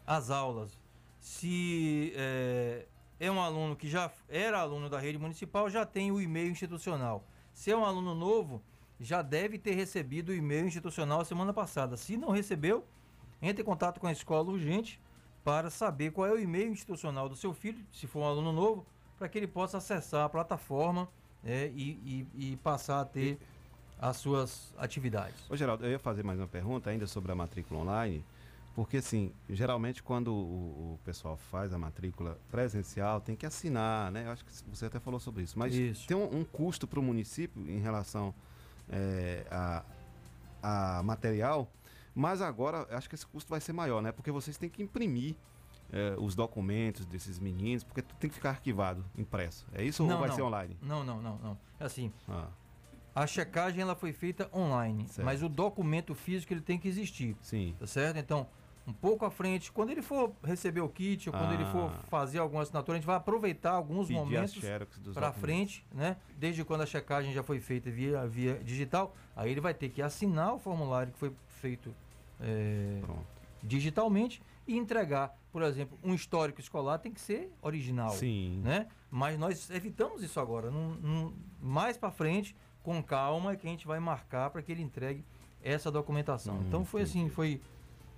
as aulas. Se é, é um aluno que já era aluno da rede municipal, já tem o e-mail institucional. Se é um aluno novo, já deve ter recebido o e-mail institucional semana passada. Se não recebeu, entre em contato com a escola urgente para saber qual é o e-mail institucional do seu filho, se for um aluno novo, para que ele possa acessar a plataforma né, e, e, e, passar a ter as suas atividades. Ô Geraldo, eu ia fazer mais uma pergunta ainda sobre a matrícula online. Porque, assim, geralmente quando o, o, pessoal faz a matrícula presencial, tem que assinar, né? Eu acho que você até falou sobre isso. Mas isso. tem um, um custo para o município em relação é, a, a material, mas agora acho que esse custo vai ser maior, né? Porque vocês têm que imprimir é, os documentos desses meninos, porque tem que ficar arquivado, impresso. É isso não, ou vai não. ser online? Não, não, não, não. É assim. Ah. A checagem ela foi feita online, certo. mas o documento físico ele tem que existir. Sim. Tá certo? Então, um pouco à frente, quando ele for receber o kit ou quando ah. ele for ah. fazer alguma assinatura, a gente vai aproveitar alguns Pedir momentos para frente, né? Desde quando a checagem já foi feita via, via digital, aí ele vai ter que assinar o formulário que foi feito é, digitalmente e entregar, por exemplo, um histórico escolar tem que ser original, Sim. né? Mas nós evitamos isso agora, num, num, mais para frente, com calma, é que a gente vai marcar para que ele entregue essa documentação. Hum, então foi assim, foi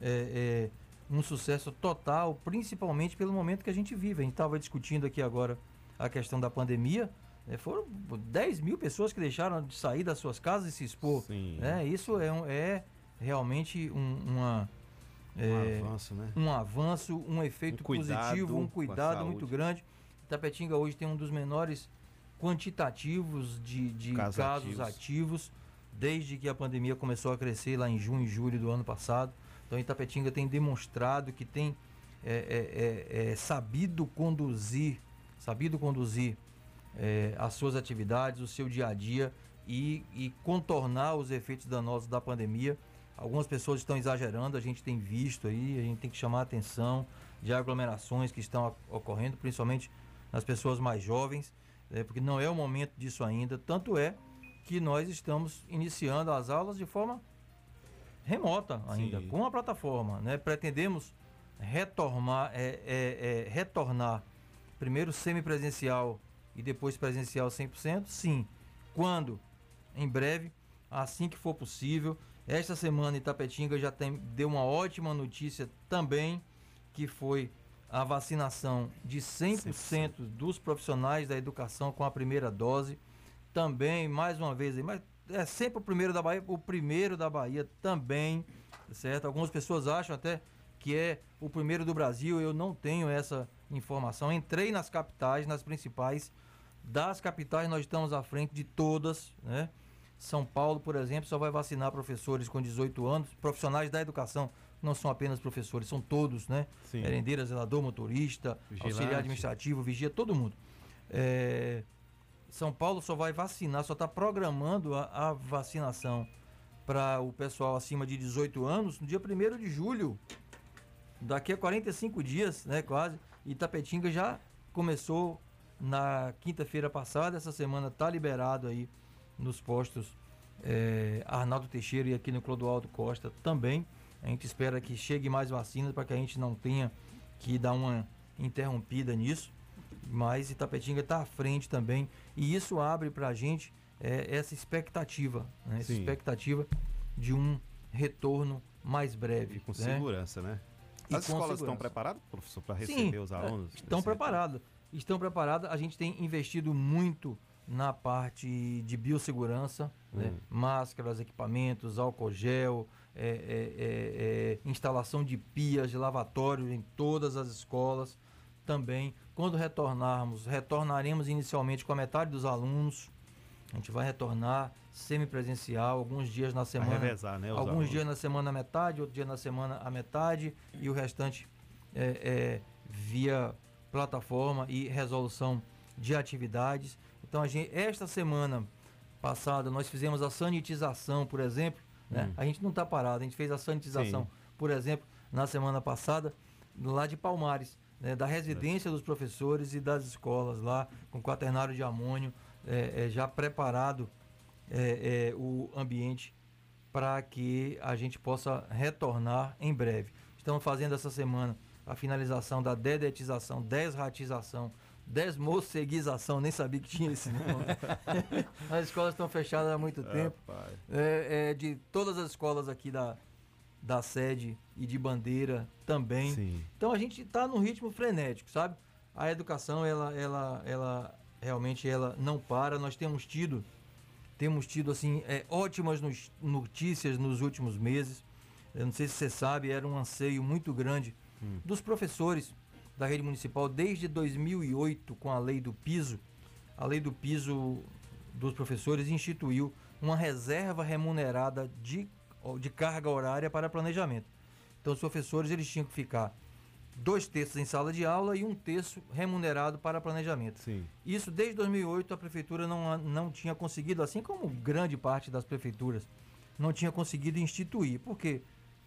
é, é, um sucesso total, principalmente pelo momento que a gente vive. A gente estava discutindo aqui agora a questão da pandemia. É, foram 10 mil pessoas que deixaram de sair das suas casas e se expor. Sim. Né? Isso é, um, é realmente um, uma, é, um avanço, né? Um avanço, um efeito um positivo, um cuidado muito grande. Tapetinga hoje tem um dos menores quantitativos de, de casos, casos ativos. ativos. desde que a pandemia começou a crescer lá em junho e julho do ano passado. Então Itapetinga tem demonstrado que tem é, é, é, é sabido conduzir, sabido conduzir é, as suas atividades, o seu dia a dia e, e contornar os efeitos danosos da pandemia. Algumas pessoas estão exagerando, a gente tem visto aí, a gente tem que chamar a atenção de aglomerações que estão ocorrendo, principalmente nas pessoas mais jovens, né, porque não é o momento disso ainda. Tanto é que nós estamos iniciando as aulas de forma remota ainda, Sim. com a plataforma. Né? Pretendemos retornar, é, é, é, retornar primeiro semipresencial e depois presencial 100%? Sim. Quando? Em breve, assim que for possível. Esta semana Itapetinga já tem, deu uma ótima notícia também, que foi a vacinação de 100%, 100%. dos profissionais da educação com a primeira dose. Também, mais uma vez, mas é sempre o primeiro da Bahia, o primeiro da Bahia também, certo? Algumas pessoas acham até que é o primeiro do Brasil, eu não tenho essa informação. Entrei nas capitais, nas principais, das capitais nós estamos à frente de todas, né? São Paulo, por exemplo, só vai vacinar professores com 18 anos, profissionais da educação, não são apenas professores, são todos, né? Sim. Merendeira, zelador, motorista, Vigilante. auxiliar administrativo, vigia, todo mundo. É, são Paulo só vai vacinar, só está programando a, a vacinação para o pessoal acima de 18 anos no dia 1 de julho. Daqui a 45 dias, né, quase. Itapetinga já começou na quinta-feira passada, essa semana está liberado aí nos postos é, Arnaldo Teixeira e aqui no Clodoaldo Costa também. A gente espera que chegue mais vacinas para que a gente não tenha que dar uma interrompida nisso mas Itapetinga está à frente também e isso abre para a gente é, essa expectativa, né? essa expectativa de um retorno mais breve. E com né? segurança, né? E As escolas estão preparadas, professor, para receber Sim, os alunos? Estão preparadas. Estão preparadas. A gente tem investido muito na parte de biossegurança, né? hum. né? máscaras, equipamentos, álcool gel, é, é, é, instalação de pias, de lavatórios em todas as escolas também. Quando retornarmos, retornaremos inicialmente com a metade dos alunos. A gente vai retornar semipresencial, alguns dias na semana. Vai revezar, né? Alguns alunos. dias na semana a metade, outro dia na semana a metade e o restante é, é, via plataforma e resolução de atividades. Então, a gente, esta semana passada, nós fizemos a sanitização, por exemplo. Né? Hum. A gente não está parado, a gente fez a sanitização, Sim. por exemplo, na semana passada, lá de Palmares, né? da residência dos professores e das escolas lá, com quaternário de amônio, é, é, já preparado é, é o ambiente para que a gente possa retornar em breve. Estamos fazendo essa semana a finalização da dedetização, desratização, desmoceguização, nem sabia que tinha esse nome. as escolas estão fechadas há muito tempo. É, é, de todas as escolas aqui da, da sede e de bandeira também. Sim. Então a gente está num ritmo frenético, sabe? A educação, ela, ela, ela realmente ela não para. Nós temos tido, temos tido assim, é, ótimas notícias nos últimos meses. Eu não sei se você sabe, era um anseio muito grande hum. dos professores da rede municipal desde 2008 com a lei do piso. A lei do piso dos professores instituiu uma reserva remunerada de, de carga horária para planejamento. Então os professores eles tinham que ficar dois terços em sala de aula e um terço remunerado para planejamento. Sim. Isso desde 2008 a prefeitura não, não tinha conseguido, assim como grande parte das prefeituras, não tinha conseguido instituir, porque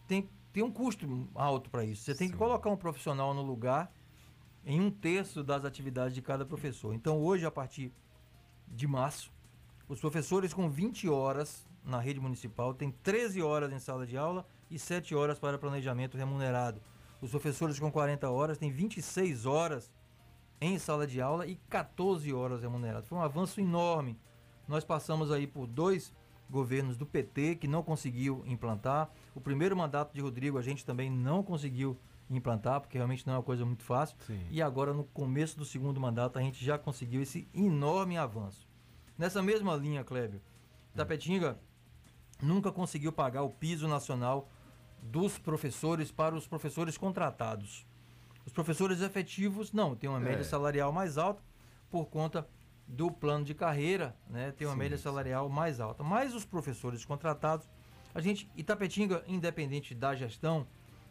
tem, tem um custo alto para isso. Você tem Sim. que colocar um profissional no lugar em um terço das atividades de cada professor. Então, hoje, a partir de março, os professores com 20 horas na rede municipal têm 13 horas em sala de aula e 7 horas para planejamento remunerado. Os professores com 40 horas têm 26 horas em sala de aula e 14 horas remuneradas. Foi um avanço enorme. Nós passamos aí por dois governos do PT que não conseguiu implantar. O primeiro mandato de Rodrigo a gente também não conseguiu implantar, porque realmente não é uma coisa muito fácil. Sim. E agora, no começo do segundo mandato, a gente já conseguiu esse enorme avanço. Nessa mesma linha, Clébio, Tapetinga nunca conseguiu pagar o piso nacional dos professores para os professores contratados. Os professores efetivos não, tem uma média é. salarial mais alta por conta do plano de carreira, né? Tem uma sim, média salarial mais alta. Mas os professores contratados, a gente, Itapetinga, independente da gestão,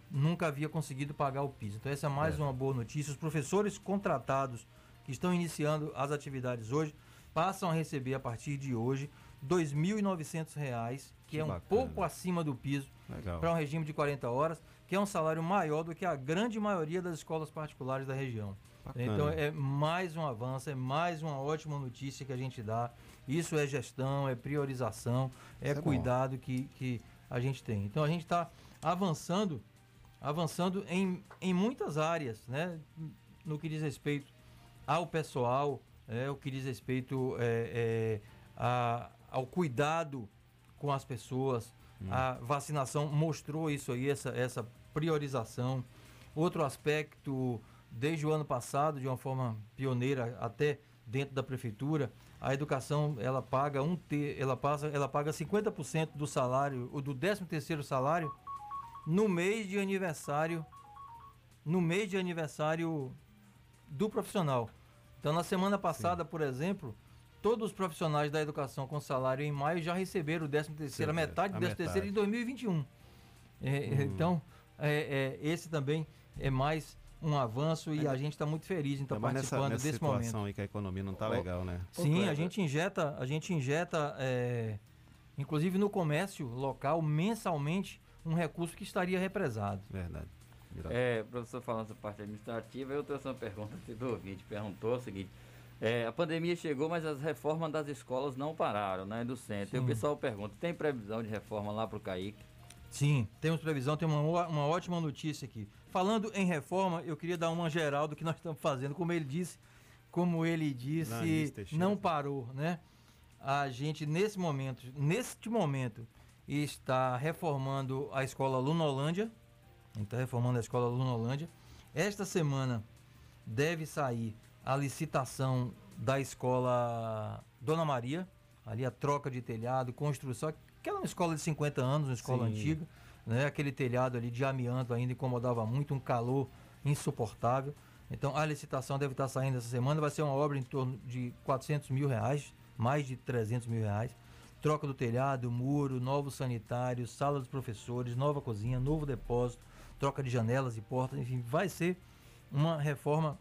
nunca havia conseguido pagar o piso. Então essa é mais é. uma boa notícia. Os professores contratados que estão iniciando as atividades hoje passam a receber a partir de hoje R$ 2.900, que, que é um bacana. pouco acima do piso para um regime de 40 horas, que é um salário maior do que a grande maioria das escolas particulares da região. Bacana. Então é mais um avanço, é mais uma ótima notícia que a gente dá. Isso é gestão, é priorização, é, é cuidado que, que a gente tem. Então a gente está avançando avançando em, em muitas áreas, né? No que diz respeito ao pessoal, é, o que diz respeito é, é, a, ao cuidado com as pessoas. Hum. A vacinação mostrou isso aí, essa, essa priorização. Outro aspecto, desde o ano passado, de uma forma pioneira, até dentro da prefeitura, a educação ela paga um te, ela passa, ela paga 50% do salário, o do 13 terceiro salário no mês de aniversário, no mês de aniversário do profissional. Então, na semana passada, Sim. por exemplo, todos os profissionais da educação com salário em maio já receberam o 13 terceiro, a metade do 13 terceiro em 2021. É, é, hum. Então, é, é, esse também é mais um avanço e é. a gente está muito feliz em estar tá participando nessa, nessa desse momento. situação aí que a economia não está legal, né? Sim, a gente injeta, a gente injeta, é, inclusive no comércio local, mensalmente, um recurso que estaria represado. Verdade. É, professor, falando essa parte administrativa, eu trouxe uma pergunta do ouvinte, perguntou o seguinte, é, a pandemia chegou, mas as reformas das escolas não pararam, né, do centro. Sim. E o pessoal pergunta, tem previsão de reforma lá para o Caíque? Sim, temos previsão, tem uma, uma ótima notícia aqui. Falando em reforma, eu queria dar uma geral do que nós estamos fazendo. Como ele disse, como ele disse, não, não parou, né? A gente, nesse momento, neste momento, e está reformando a escola Lunolândia. Está reformando a escola Lunolândia. Esta semana deve sair a licitação da escola Dona Maria, ali a troca de telhado, construção, aquela é uma escola de 50 anos, uma escola Sim. antiga, né? Aquele telhado ali de amianto ainda incomodava muito, um calor insuportável. Então a licitação deve estar saindo essa semana, vai ser uma obra em torno de 400 mil reais, mais de 300 mil reais. Troca do telhado, muro, novos sanitários, sala dos professores, nova cozinha, novo depósito, troca de janelas e portas, enfim, vai ser uma reforma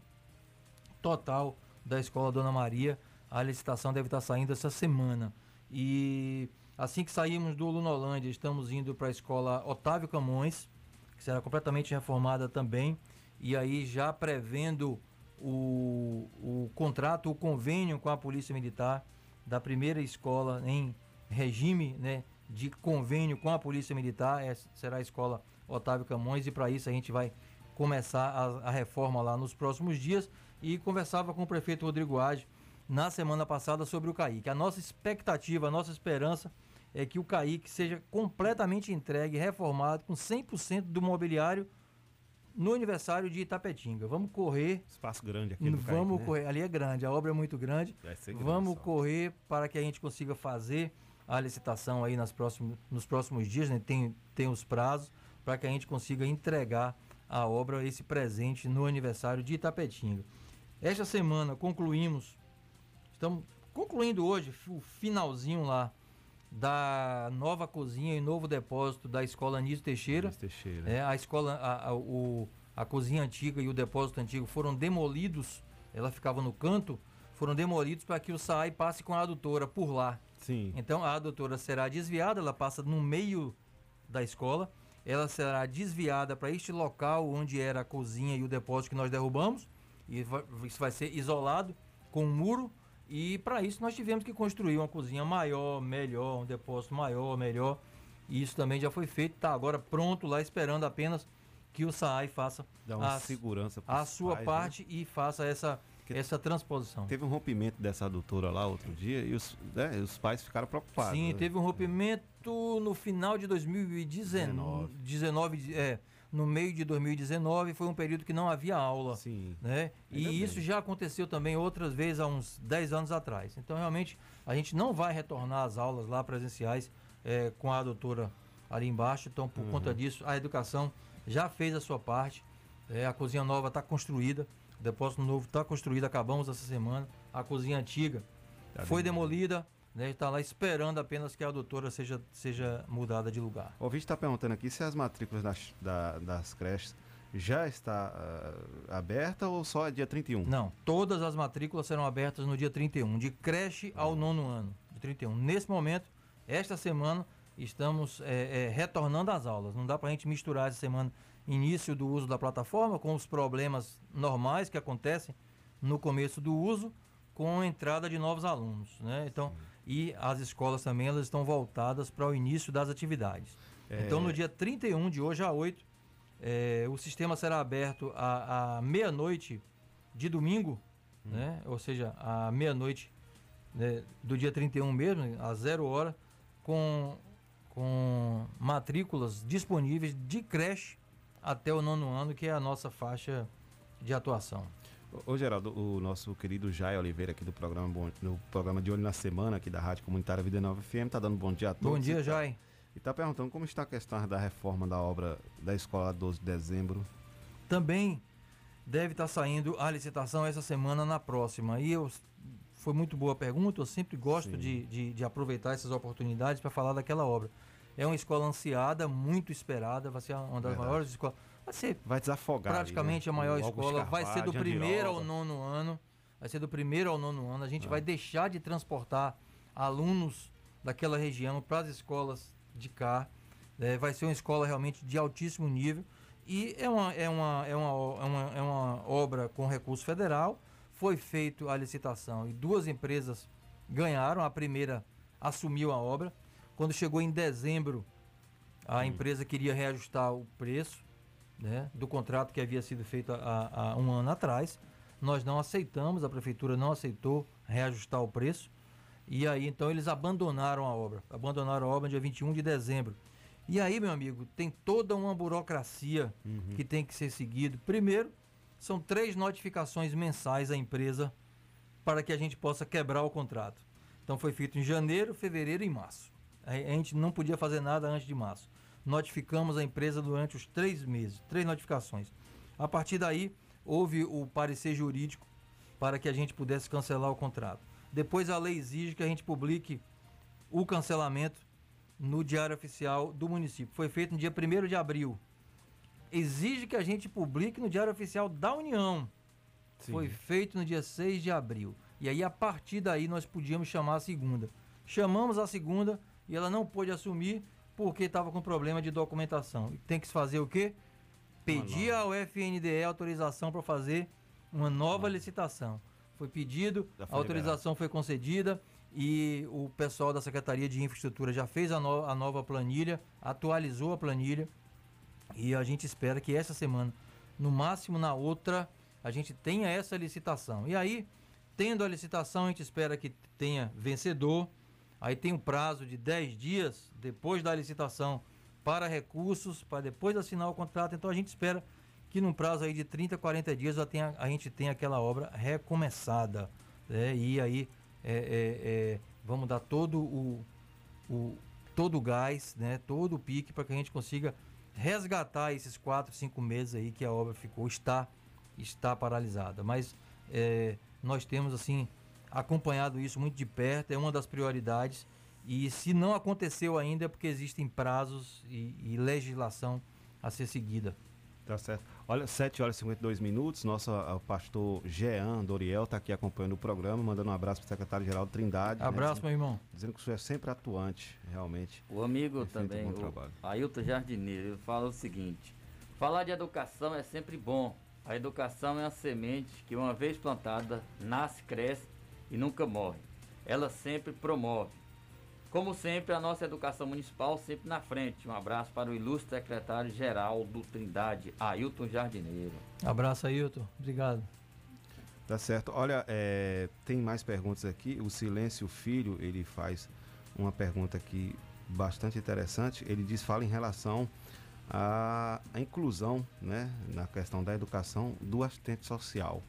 total da Escola Dona Maria. A licitação deve estar saindo essa semana. E assim que saímos do Lunolândia, estamos indo para a Escola Otávio Camões, que será completamente reformada também. E aí já prevendo o, o contrato, o convênio com a Polícia Militar da primeira escola em regime né, de convênio com a Polícia Militar, essa será a escola Otávio Camões, e para isso a gente vai começar a, a, reforma lá nos próximos dias. E conversava com o prefeito Rodrigo Age na semana passada sobre o CAIC. A nossa expectativa, a nossa esperança é que o CAIC seja completamente entregue, reformado, com 100% do mobiliário no aniversário de Itapetinga. Vamos correr. Espaço grande aqui no Vamos CAIC, né? correr. Ali é grande, a obra é muito grande. grande vamos só. correr para que a gente consiga fazer a licitação aí nas próximos, nos próximos dias, né? Tem, tem os prazos para que a gente consiga entregar a obra, esse presente no aniversário de Itapetinga. Esta semana concluímos, estamos concluindo hoje o finalzinho lá da nova cozinha e novo depósito da escola Anísio Teixeira. Anísio Teixeira. É, a escola, a, a, o, a cozinha antiga e o depósito antigo foram demolidos, ela ficava no canto, foram demolidos para que o SAI passe com a adutora por lá. Sim. Então a adutora será desviada, ela passa no meio da escola, ela será desviada para este local onde era a cozinha e o depósito que nós derrubamos, e vai, isso vai ser isolado com um muro e para isso nós tivemos que construir uma cozinha maior, melhor, um depósito maior, melhor. E isso também já foi feito, está agora pronto lá, esperando apenas que o SAAI faça a, segurança a sua pais, né? parte né? e faça essa, essa transposição. Teve um rompimento dessa adutora lá outro dia e os, né, os pais ficaram preocupados. Sim, né? teve um rompimento no final de 2019. 19, é, no meio de 2019 foi um período que não havia aula. Sim. Né? E bem. isso já aconteceu também outras vezes há uns 10 anos atrás. Então, realmente, a gente não vai retornar às aulas lá presenciais é, com a doutora ali embaixo. Então, por uhum. conta disso, a educação já fez a sua parte. É, a cozinha nova está construída, o depósito novo está construído, acabamos essa semana. A cozinha antiga tá foi bem. demolida né, está lá esperando apenas que a doutora seja, seja mudada de lugar. O ouvinte está perguntando aqui se as matrículas das, da, das creches já está uh, aberta ou só é dia 31? Não, todas as matrículas serão abertas no dia 31, de creche ao nono ano, de 31. Nesse momento, esta semana, estamos é, é, retornando às aulas. Não dá para a gente misturar essa semana início do uso da plataforma com os problemas normais que acontecem no começo do uso com a entrada de novos alunos, né? Então, Sim e as escolas também elas estão voltadas para o início das atividades. É... Então, no dia 31 de hoje a 8, é, o sistema será aberto à, à meia-noite de domingo, hum. né? ou seja, à meia-noite né, do dia 31 mesmo, às zero hora, com, com matrículas disponíveis de creche até o nono ano, que é a nossa faixa de atuação. Ô Geraldo, o nosso querido Jai Oliveira aqui do programa, no programa de Olho na Semana aqui da Rádio Comunitária Vida Nova FM, tá dando bom dia a todos. Bom dia, Jai. E tá perguntando como está a questão da reforma da obra da escola 12 de dezembro. Também deve estar tá saindo a licitação essa semana na próxima. E eu, foi muito boa a pergunta, eu sempre gosto de, de, de aproveitar essas oportunidades para falar daquela obra. É uma escola ansiada, muito esperada, vai ser uma das Verdade. maiores escolas Vai ser vai desafogar. Praticamente aí, né? a maior escola. vai ser do primeiro ao nono ano. Vai ser do primeiro ao nono ano. A gente ah. vai deixar de transportar alunos daquela região para as escolas de cá. É, vai ser uma escola realmente de altíssimo nível. E é uma, é uma, é uma, é uma, é uma obra com recurso federal. Foi feita a licitação e duas empresas ganharam. A primeira assumiu a obra. Quando chegou em dezembro, a empresa queria reajustar o preço né, do contrato que havia sido feito há, há, um ano atrás. Nós não aceitamos, a prefeitura não aceitou reajustar o preço. E aí então eles abandonaram a obra. Abandonaram a obra no dia 21 de dezembro. E aí, meu amigo, tem toda uma burocracia uhum. que tem que ser seguido. Primeiro, são três notificações mensais à empresa para que a gente possa quebrar o contrato. Então foi feito em janeiro, fevereiro e março. A gente não podia fazer nada antes de março. notificamos a empresa durante os três meses, três notificações. A partir daí, houve o parecer jurídico para que a gente pudesse cancelar o contrato. Depois a lei exige que a gente publique o cancelamento no Diário Oficial do município. Foi feito no dia 1 de abril. Exige que a gente publique no Diário Oficial da União. Sim. Foi feito no dia 6 de abril. E aí, a partir daí, nós podíamos chamar a segunda. Chamamos a segunda e ela não pôde assumir porque estava com problema de documentação. E tem que fazer o quê? Pedir ao FNDE autorização para fazer uma nova licitação. Foi pedido, a autorização foi concedida e o pessoal da Secretaria de Infraestrutura já fez a, no, a nova planilha, atualizou a planilha e a gente espera que essa semana, no máximo na outra, a gente tenha essa licitação. E aí, tendo a licitação, a gente espera que tenha vencedor. Aí tem um prazo de 10 dias depois da licitação para recursos, para depois assinar o contrato. Então a gente espera que num prazo aí de 30, 40 dias já tenha, a gente tenha aquela obra recomeçada. Né? E aí é, é, é, vamos dar todo o, o, todo o gás, né? todo o pique para que a gente consiga resgatar esses 4, 5 meses aí que a obra ficou, está, está paralisada. Mas é, nós temos assim acompanhado isso muito de perto, é uma das prioridades. E se não aconteceu ainda é porque existem prazos e, e legislação a ser seguida. Tá certo. Olha, 7 horas e 52 minutos. Nosso pastor Jean Doriel está aqui acompanhando o programa, mandando um abraço para o secretário-geral Trindade. Né, abraço, né, meu irmão. Dizendo que o senhor é sempre atuante, realmente. O amigo também, um o Ailton Jardineiro, fala o seguinte: falar de educação é sempre bom. A educação é a semente que, uma vez plantada, nasce, cresce e nunca morre. Ela sempre promove. Como sempre, a nossa educação municipal sempre na frente. Um abraço para o ilustre secretário-geral do Trindade, Ailton Jardineiro. Abraço, Ailton. Obrigado. Tá certo. Olha, é, tem mais perguntas aqui. O Silêncio Filho, ele faz uma pergunta aqui bastante interessante. Ele diz, fala em relação à, à inclusão, né, na questão da educação do assistente social.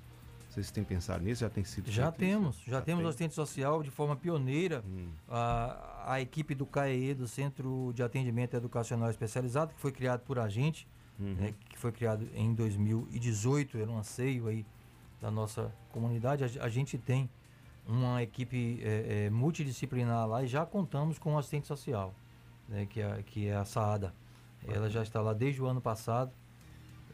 Vocês têm pensado nisso? Já tem sido Já temos, isso? já, já temos tem? assistente social de forma pioneira. Hum. A, a equipe do CAE, do Centro de Atendimento Educacional Especializado, que foi criado por a gente, uhum. né, que foi criado em 2018, era um anseio aí da nossa comunidade. A, a gente tem uma equipe é, é, multidisciplinar lá e já contamos com um assistente social, né, que, é, que é a Saada. Ela já está lá desde o ano passado,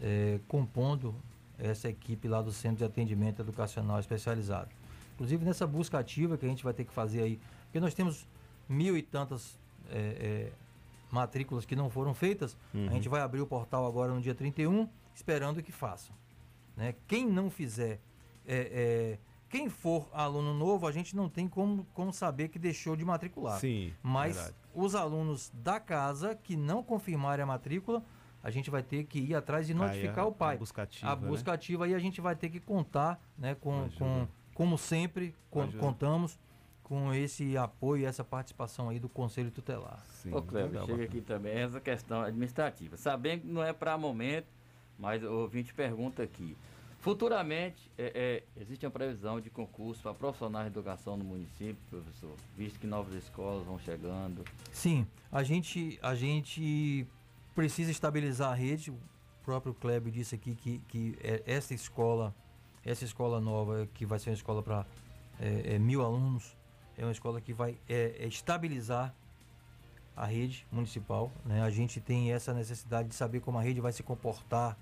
é, compondo essa equipe lá do Centro de Atendimento Educacional Especializado. Inclusive nessa busca ativa que a gente vai ter que fazer aí, porque nós temos mil e tantas é, é, matrículas que não foram feitas, uhum. a gente vai abrir o portal agora no dia 31, esperando que façam. Né? Quem não fizer, é, é, quem for aluno novo, a gente não tem como, como saber que deixou de matricular. Sim, Mas verdade. os alunos da casa que não confirmarem a matrícula, a gente vai ter que ir atrás e notificar a, o pai. A busca ativa. A busca né? ativa aí a gente vai ter que contar, né, com, com como sempre con contamos com esse apoio e essa participação aí do Conselho Tutelar. Sim, Ô Cleber, chega aqui também essa questão administrativa. Sabendo que não é para momento, mas o ouvinte pergunta aqui. Futuramente, é, é, existe uma previsão de concurso para profissionais de educação no município, professor, visto que novas escolas vão chegando? Sim, a gente, a gente precisa estabilizar a rede. O próprio Kleber disse aqui que, que é essa escola, essa escola nova, que vai ser uma escola para é, é, mil alunos, é uma escola que vai é, é, estabilizar a rede municipal. Né? A gente tem essa necessidade de saber como a rede vai se comportar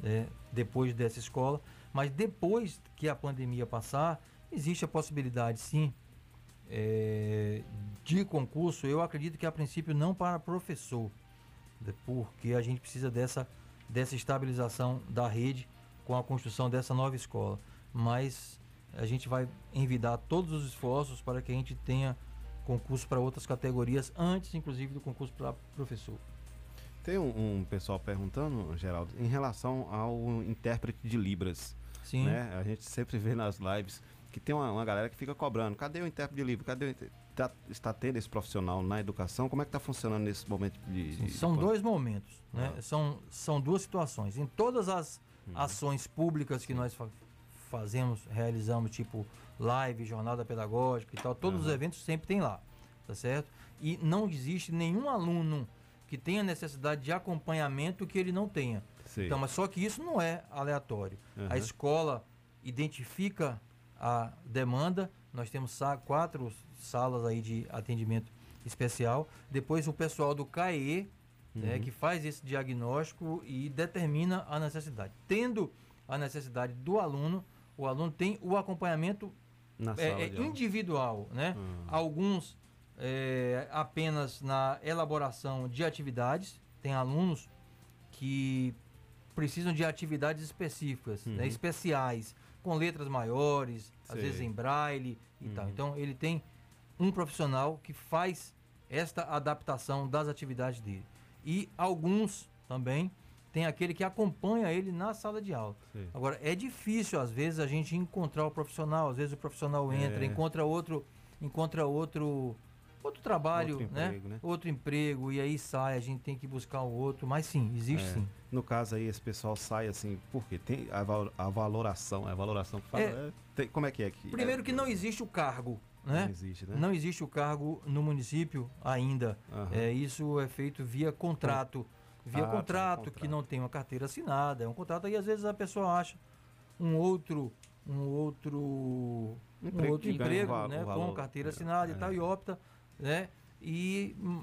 né, depois dessa escola. Mas depois que a pandemia passar, existe a possibilidade, sim, é, de concurso. Eu acredito que a princípio não para professor, porque a gente precisa dessa, dessa estabilização da rede com a construção dessa nova escola. Mas a gente vai envidar todos os esforços para que a gente tenha concurso para outras categorias, antes inclusive do concurso para professor. Tem um, um, pessoal perguntando, Geraldo, em relação ao intérprete de Libras. Sim. Né? A gente sempre vê nas lives que tem uma, uma galera que fica cobrando. Cadê o intérprete de Libras? Cadê o intérprete? tá, está tendo esse profissional na educação? Como é que está funcionando nesse momento de. de são dois momentos, né? Ah. São, são duas situações. Em todas as uhum. ações públicas que nós fa fazemos, realizamos, tipo live, jornada pedagógica e tal, todos uhum. os eventos sempre tem lá, tá certo? E não existe nenhum aluno que tenha necessidade de acompanhamento que ele não tenha. Sim. Então, mas só que isso não é aleatório. Uhum. A escola identifica a demanda, nós temos quatro salas aí de atendimento especial. Depois o pessoal do CAE, né, Uhum. que faz esse diagnóstico e determina a necessidade. Tendo a necessidade do aluno, o aluno tem o acompanhamento é, é, individual, né? Hum. Alguns é, apenas na elaboração de atividades. Tem alunos que precisam de atividades específicas, né, Uhum. especiais, com letras maiores, às Sei. vezes em braille e tal. Uhum. Então ele tem um profissional que faz esta adaptação das atividades dele. E alguns também tem aquele que acompanha ele na sala de aula. Sei. Agora, é difícil às vezes a gente encontrar o profissional, às vezes o profissional entra, É. encontra outro, encontra outro outro trabalho, Outro né? emprego, né? Outro emprego e aí sai, a gente tem que buscar o outro, mas sim, existe É. sim. No caso aí, esse pessoal sai assim, por quê? Tem a, val- a valoração, a valoração que fala, É. é, tem- como é que é que Primeiro que não existe o cargo, né? Não existe, né? Não existe o cargo no município ainda. Aham. É, isso é feito via contrato. Via Ah, tá, contrato, que não tem uma carteira assinada. É um contrato aí às vezes a pessoa acha um outro um outro um Emprego outro emprego, né, com carteira assinada e É. tal e opta, né? E hum,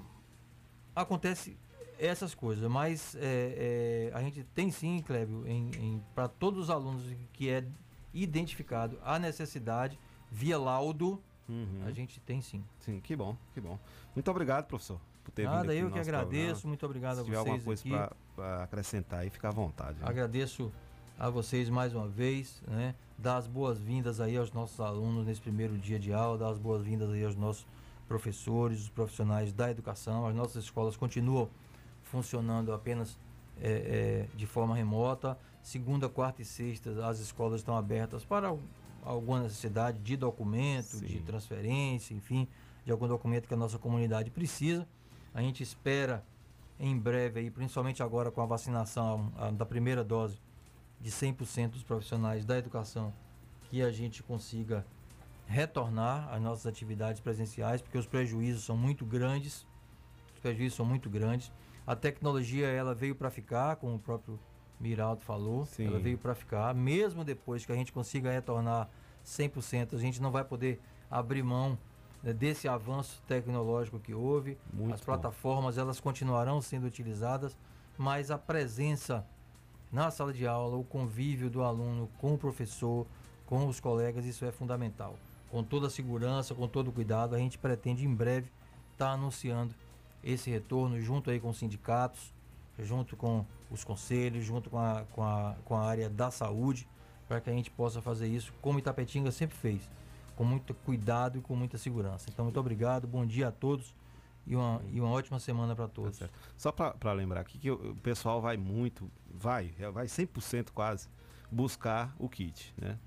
acontece essas coisas, mas é, é, a gente tem sim, Clébio, em, para todos os alunos que é identificado a necessidade via laudo, Uhum. a gente tem sim. Sim, que bom, que bom. Muito obrigado, professor, por ter Nada, vindo aqui eu no que agradeço, programa. muito obrigado Se a tiver vocês alguma coisa para acrescentar aí, fica à vontade. né? Agradeço a vocês mais uma vez, né? Dar as boas-vindas aí aos nossos alunos nesse primeiro dia de aula, dar as boas-vindas aí aos nossos professores, os profissionais da educação. As nossas escolas continuam funcionando apenas é, é, de forma remota. Segunda, quarta e sexta, as escolas estão abertas para al- alguma necessidade de documento, de transferência, enfim, de algum documento que a nossa comunidade precisa. A gente espera em breve aí, principalmente agora com a vacinação a- da primeira dose de 100% dos profissionais da educação, que a gente consiga retornar às nossas atividades presenciais, porque os prejuízos são muito grandes. Os prejuízos são muito grandes. A tecnologia ela veio para ficar, como o próprio Miraldo falou, Sim. ela veio para ficar. Mesmo depois que a gente consiga retornar 100%, a gente não vai poder abrir mão né, desse avanço tecnológico que houve. Muito As bom. plataformas elas continuarão sendo utilizadas, mas a presença na sala de aula, o convívio do aluno com o professor, com os colegas, isso é fundamental. Com toda a segurança, com todo o cuidado, a gente pretende em breve estar anunciando esse retorno junto aí com os sindicatos, junto com os conselhos, junto com a, com a, com a área da saúde, para que a gente possa fazer isso como Itapetinga sempre fez, com muito cuidado e com muita segurança. Então, muito obrigado, bom dia a todos e uma, e uma ótima semana para todos. Só para lembrar aqui que o, o pessoal vai muito, vai, vai 100% quase, buscar o kit, né?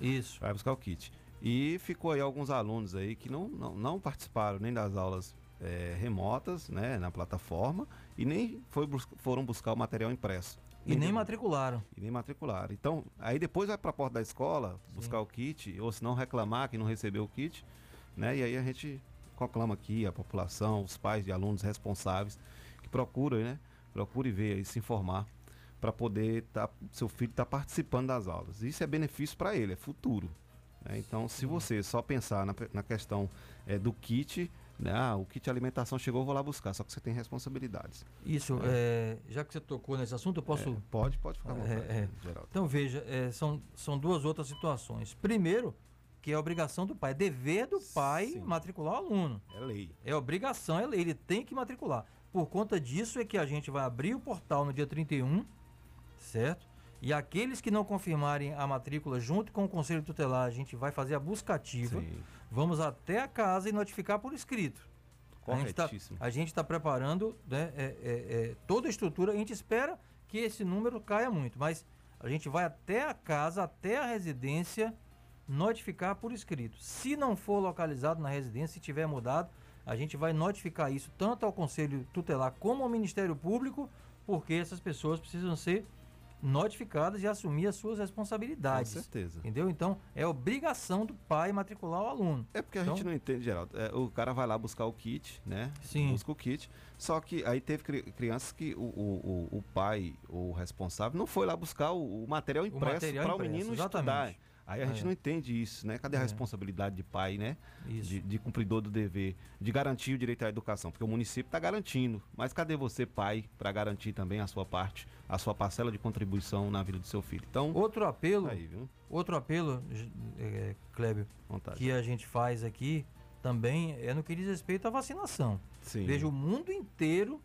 Isso. Vai buscar o kit. E ficou aí alguns alunos aí que não, não, não participaram nem das aulas é, remotas, né, na plataforma, e nem foi foram buscar o material impresso. E nem matricularam. E nem matricularam. Então, aí depois vai para a porta da escola buscar o kit, ou se não reclamar que não recebeu o kit, né? E aí a gente conclama aqui a população, os pais de alunos responsáveis que procurem, né? Procure ver e se informar para poder tá, seu filho estar participando das aulas. Isso é benefício para ele, é futuro. Né? Então, se você só pensar na, na questão é, do kit, né? Ah, o kit alimentação chegou, vou lá buscar. Só que você tem responsabilidades. Isso, é, já que você tocou nesse assunto, eu posso. É, pode, pode ficar à vontade, É, é. Geraldo. Então veja, é, são, são duas outras situações. Primeiro, que é obrigação do pai, é dever do pai matricular o aluno. É lei. É obrigação, é lei, ele tem que matricular. Por conta disso é que a gente vai abrir o portal no dia 31, certo? E aqueles que não confirmarem a matrícula junto com o conselho tutelar, a gente vai fazer a busca ativa. Vamos até a casa e notificar por escrito. A gente tá- Corretíssimo. A gente está preparando né, é, é, é, toda a estrutura. A gente espera que esse número caia muito, mas a gente vai até a casa, até a residência, notificar por escrito. Se não for localizado na residência, se tiver mudado, a gente vai notificar isso tanto ao Conselho Tutelar como ao Ministério Público, porque essas pessoas precisam ser notificadas e assumir as suas responsabilidades. Com certeza. Entendeu? Então, é obrigação do pai matricular o aluno. É porque a então, gente não entende, Geraldo. É, o cara vai lá buscar o kit, né? Sim. Busca o kit. Só que aí teve cri- crianças que o, o, o, pai, o responsável, não foi lá buscar o, o material impresso para o menino exatamente. estudar. Aí a gente É. não entende isso, né? Cadê a É. responsabilidade de pai, né? Isso. De, de cumpridor do dever, de garantir o direito à educação, porque o município está garantindo. Mas cadê você, pai, para garantir também a sua parte, a sua parcela de contribuição na vida do seu filho? Então, Outro apelo, aí, outro apelo, é, Clébio, Vontade. que a gente faz aqui também é no que diz respeito à vacinação. Sim. Veja, o mundo inteiro,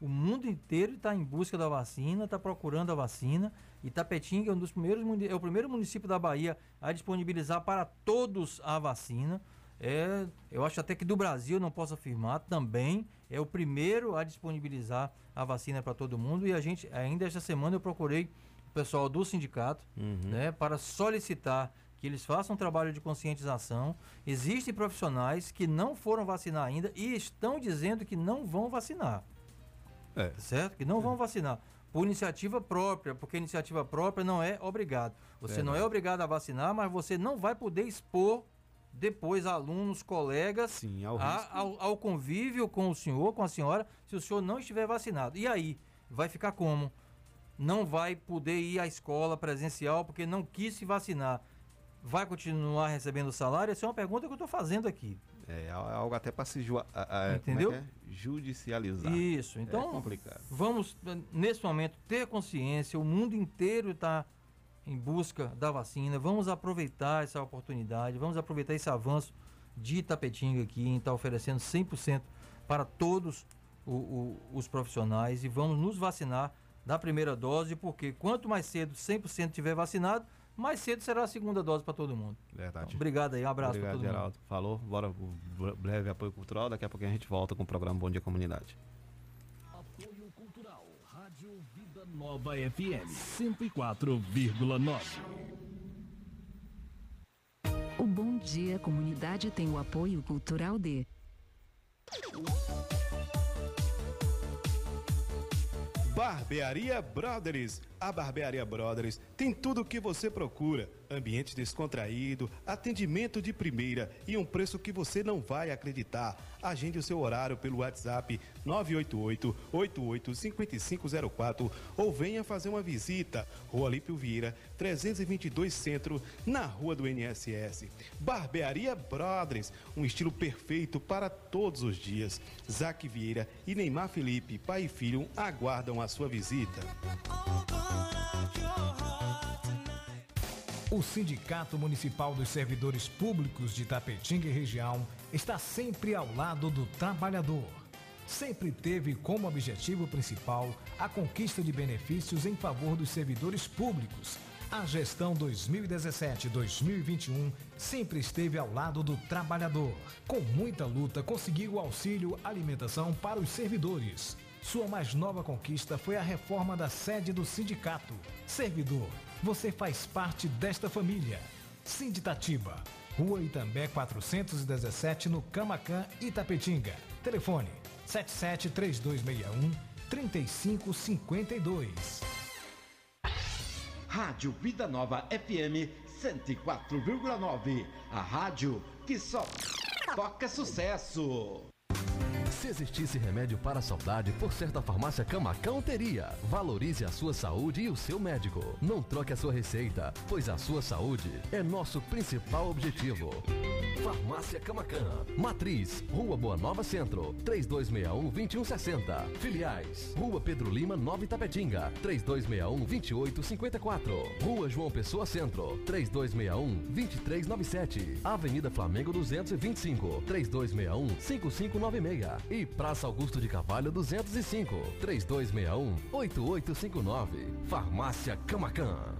o mundo inteiro está em busca da vacina, está procurando a vacina. Itapetinga é um dos primeiros é o primeiro município da Bahia a disponibilizar para todos a vacina. É, eu acho até que do Brasil, não posso afirmar, também é o primeiro a disponibilizar a vacina para todo mundo. E a gente, ainda esta semana, eu procurei o pessoal do sindicato né, para solicitar que eles façam um trabalho de conscientização. Existem profissionais que não foram vacinar ainda e estão dizendo que não vão vacinar. É. Certo? Que não vão vacinar. Por iniciativa própria, porque iniciativa própria não é obrigado. Você não é obrigado a vacinar, mas você não vai poder expor depois alunos, colegas, Sim, ao a- ao, ao convívio com o senhor, com a senhora, se o senhor não estiver vacinado. E aí? Vai ficar como? Não vai poder ir à escola presencial porque não quis se vacinar. Vai continuar recebendo salário? Essa é uma pergunta que eu estou fazendo aqui. É algo até para se ju- a- a- Entendeu? é é? judicializar. Isso, então É complicado. vamos, nesse momento, ter consciência, o mundo inteiro está em busca da vacina, vamos aproveitar essa oportunidade, vamos aproveitar esse avanço de Itapetinga aqui, em estar oferecendo 100% para todos o- o- os profissionais e vamos nos vacinar da primeira dose, porque quanto mais cedo 100% tiver vacinado, mais cedo será a segunda dose para todo mundo. Verdade. Então, obrigado aí, um abraço para todo mundo. Geraldo. Falou. Bora breve apoio cultural. Daqui a pouquinho a gente volta com o programa Bom Dia Comunidade. Apoio Cultural, Rádio Vida Nova FM 104,9. O Bom Dia Comunidade tem o apoio cultural de Barbearia Brothers. A Barbearia Brothers tem tudo o que você procura: ambiente descontraído, atendimento de primeira e um preço que você não vai acreditar. Agende o seu horário pelo WhatsApp 988-885504 ou venha fazer uma visita. Rua Lípio Vieira, 322 Centro, na Rua do NSS. Barbearia Brothers, um estilo perfeito para todos os dias. Zac Vieira e Neymar Felipe, pai e filho, aguardam a sua visita. O Sindicato Municipal dos Servidores Públicos de Tapetinga e região está sempre ao lado do trabalhador. Sempre teve como objetivo principal a conquista de benefícios em favor dos servidores públicos. A gestão 2017-2021 sempre esteve ao lado do trabalhador. Com muita luta, conseguiu auxílio alimentação para os servidores. Sua mais nova conquista foi a reforma da sede do sindicato. Servidor, você faz parte desta família. Sinditatiba, Rua Itambé 417, no Camacan, Itapetinga. Telefone 773261 3552. Rádio Vida Nova FM 104,9. A rádio que só toca sucesso. Se existisse remédio para a saudade, por certa farmácia Camacão teria. Valorize a sua saúde e o seu médico. Não troque a sua receita, pois a sua saúde é nosso principal objetivo. Farmácia Camacan. Matriz, Rua Boa Nova Centro, 3261-2160. Filiais, Rua Pedro Lima, Nova Itapetinga, 3261-2854. Rua João Pessoa Centro, 3261-2397. Avenida Flamengo 225, 3261-5596. E Praça Augusto de Carvalho 205, 3261-8859. Farmácia Camacan.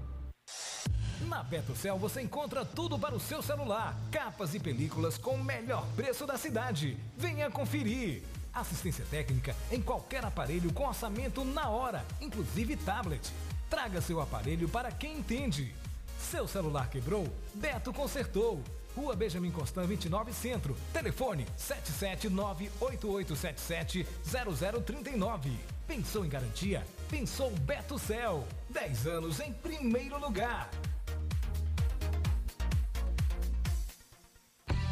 Na Betocel você encontra tudo para o seu celular, capas e películas com o melhor preço da cidade. Venha conferir. Assistência técnica em qualquer aparelho com orçamento na hora, inclusive tablet. Traga seu aparelho para quem entende. Seu celular quebrou? Beto consertou. Rua Benjamin Constant 29 Centro. Telefone 77988770039. Pensou em garantia? Pensou Beto Céu, 10 anos em primeiro lugar.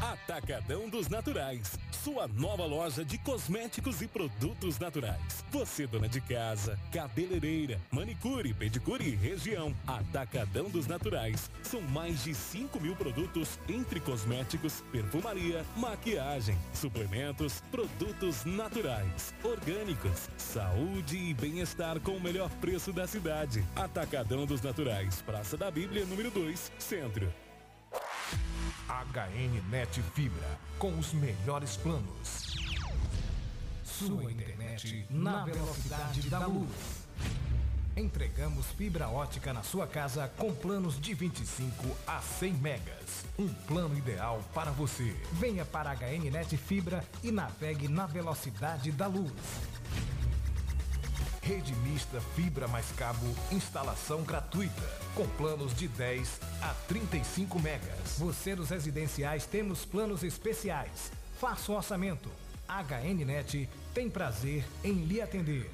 Atacadão dos Naturais, sua nova loja de cosméticos e produtos naturais. Você, dona de casa, cabeleireira, manicure, pedicure e região. Atacadão dos Naturais. São mais de 5 mil produtos entre cosméticos, perfumaria, maquiagem, suplementos, produtos naturais, orgânicos, saúde e bem-estar com o melhor preço da cidade. Atacadão dos Naturais, Praça da Bíblia, número 2, Centro. HN Net Fibra, com os melhores planos. Sua internet na velocidade da luz. Entregamos fibra ótica na sua casa com planos de 25 a 100 megas. Um plano ideal para você. Venha para a HN Net Fibra e navegue na velocidade da luz. Rede mista fibra mais cabo, instalação gratuita, com planos de 10 a 35 megas. Você dos residenciais temos planos especiais. Faça o orçamento. HNnet tem prazer em lhe atender.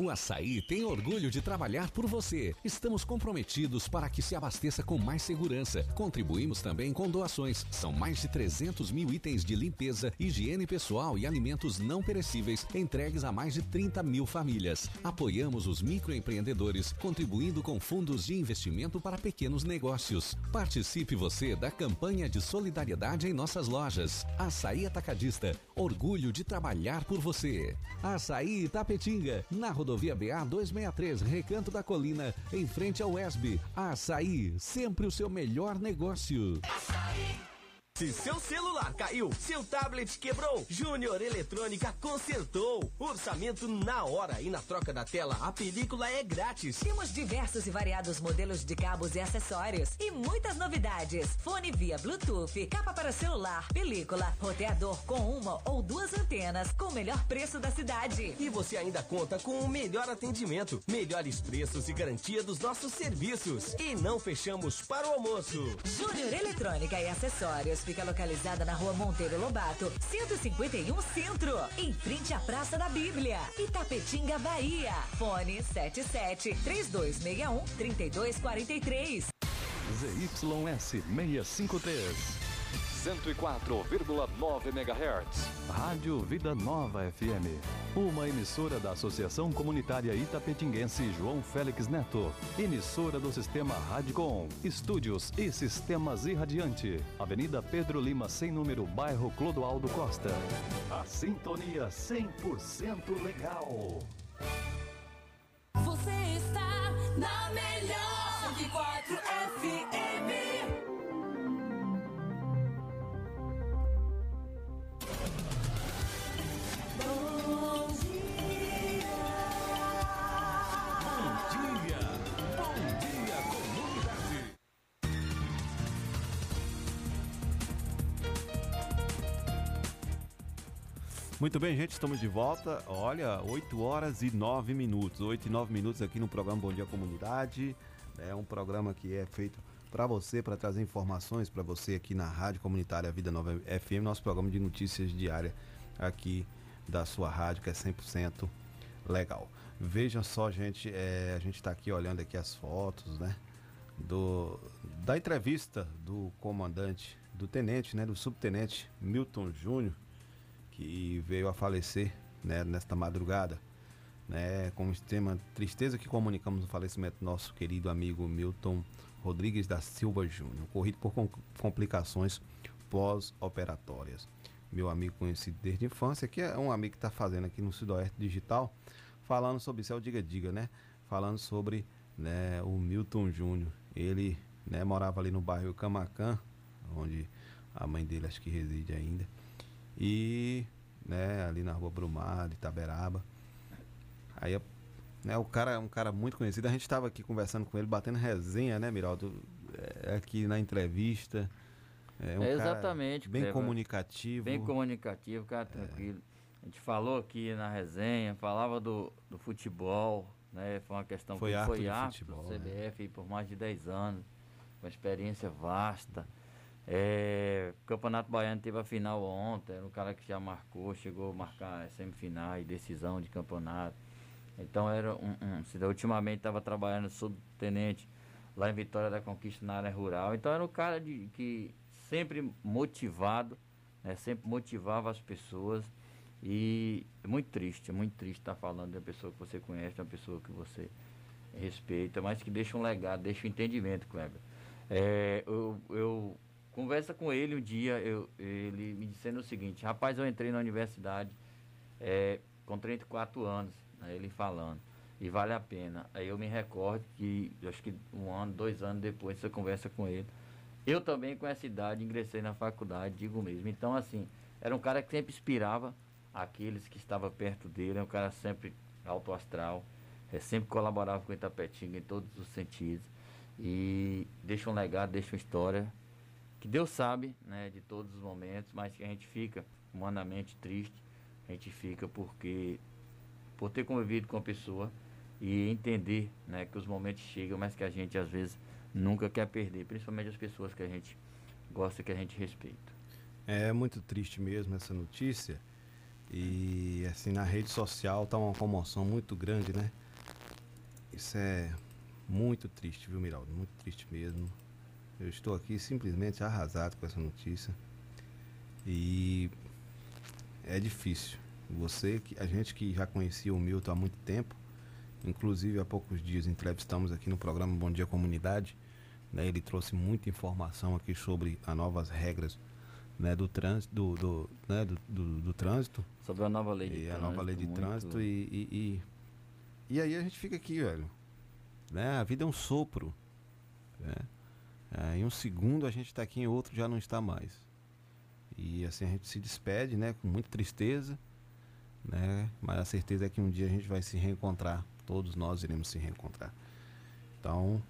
O Açaí tem orgulho de trabalhar por você. Estamos comprometidos para que se abasteça com mais segurança. Contribuímos também com doações. São mais de 300 mil itens de limpeza, higiene pessoal e alimentos não perecíveis entregues a mais de 30 mil famílias. Apoiamos os microempreendedores, contribuindo com fundos de investimento para pequenos negócios. Participe você da campanha de solidariedade em nossas lojas. Açaí Atacadista, orgulho de trabalhar por você. Açaí Itapetinga, na rodovia BA 263, Recanto da Colina, em frente ao ESB. Açaí, sempre o seu melhor negócio. Se seu celular caiu, seu tablet quebrou, Júnior Eletrônica consertou. Orçamento na hora e na troca da tela, a película é grátis. Temos diversos e variados modelos de cabos e acessórios e muitas novidades. Fone via Bluetooth, capa para celular, película, roteador com uma ou duas antenas com o melhor preço da cidade. E você ainda conta com o melhor atendimento, melhores preços e garantia dos nossos serviços. E não fechamos para o almoço. Júnior Eletrônica e Acessórios fica localizada na rua Monteiro Lobato, 151 Centro, em frente à Praça da Bíblia, Itapetinga, Bahia. Fone 77 3261 3243. ZYS 653. 104,9 MHz. Rádio Vida Nova FM. Uma emissora da Associação Comunitária Itapetinguense João Félix Neto. Emissora do Sistema Radicom. Estúdios e Sistemas Irradiante. Avenida Pedro Lima, sem número, bairro Clodoaldo Costa. A sintonia 100% legal. Você está na melhor 104 FM. Muito bem, gente, estamos de volta. Olha, 8 horas e 9 minutos. 8 e 9 minutos aqui no programa Bom Dia Comunidade. É um programa que é feito para você, para trazer informações para você aqui na Rádio Comunitária Vida Nova FM, nosso programa de notícias diária aqui da sua rádio, que é 100% legal. Vejam só, gente, é, a gente está aqui olhando aqui as fotos, né? Do, da entrevista do comandante, do tenente, né? Do subtenente Milton Júnior, que veio a falecer né, nesta madrugada. Né, com extrema tristeza que comunicamos o falecimento do nosso querido amigo Milton Rodrigues da Silva Júnior, ocorrido por com- complicações pós-operatórias. Meu amigo conhecido desde a infância, que é um amigo que está fazendo aqui no Sudoeste Digital, falando sobre o Diga Diga, né? Falando sobre né, o Milton Júnior. Ele né, morava ali no bairro Camacan, onde a mãe dele acho que reside ainda. E né, ali na rua Brumado, Itaberaba. Aí né, o cara é um cara muito conhecido. A gente estava aqui conversando com ele, batendo resenha, né, Miraldo? É, aqui na entrevista. É um É, exatamente. bem comunicativo. Bem comunicativo, cara, tranquilo. A gente falou aqui na resenha, falava do, do futebol, né? Foi uma questão Foi que árbitro foi árbitro futebol, do né? CBF por mais de 10 anos, uma experiência vasta. É, o Campeonato Baiano teve a final ontem, era um cara que já marcou, chegou a marcar semifinais, decisão de campeonato. Então era um. um ultimamente estava trabalhando subtenente lá em Vitória da Conquista na área rural. Então era um cara de, que sempre motivado, né, sempre motivava as pessoas. E é muito triste, é muito triste estar falando de uma pessoa que você conhece, de uma pessoa que você respeita, mas que deixa um legado, deixa um entendimento, Kleber. É, eu, eu conversa com ele um dia, eu, ele me dizendo o seguinte, rapaz, eu entrei na universidade é, com 34 anos, né, ele falando, e vale a pena. Aí eu me recordo que, acho que um ano, dois anos depois, você conversa com ele. Eu também, com essa idade, ingressei na faculdade, digo mesmo. Então, assim, era um cara que sempre inspirava aqueles que estavam perto dele, é um cara sempre alto astral, é, sempre colaborava com o Itapetinga em todos os sentidos. E deixa um legado, deixa uma história que Deus sabe, né, de todos os momentos, mas que a gente fica humanamente triste, a gente fica porque por ter convivido com a pessoa e entender, né, que os momentos chegam, mas que a gente às vezes nunca quer perder, principalmente as pessoas que a gente gosta, que a gente respeita. É muito triste mesmo essa notícia. E assim, na rede social tá uma comoção muito grande, né? Isso é muito triste, viu, Miraldo? Muito triste mesmo. Eu estou aqui simplesmente arrasado com essa notícia. E é difícil. Você, a gente que já conhecia o Milton há muito tempo, inclusive há poucos dias entrevistamos aqui no programa Bom Dia Comunidade, né, ele trouxe muita informação aqui sobre as novas regras né, do trânsito, do, do, né, do, do, do, trânsito. Sobre a nova lei de e trânsito. A nova lei de muito... trânsito e, e, e, e, aí a gente fica aqui, velho. Né? A vida é um sopro. Né? É, em um segundo a gente está aqui, em outro já não está mais. E assim a gente se despede, né? Com muita tristeza, né? Mas a certeza é que um dia a gente vai se reencontrar. Todos nós iremos se reencontrar. Então,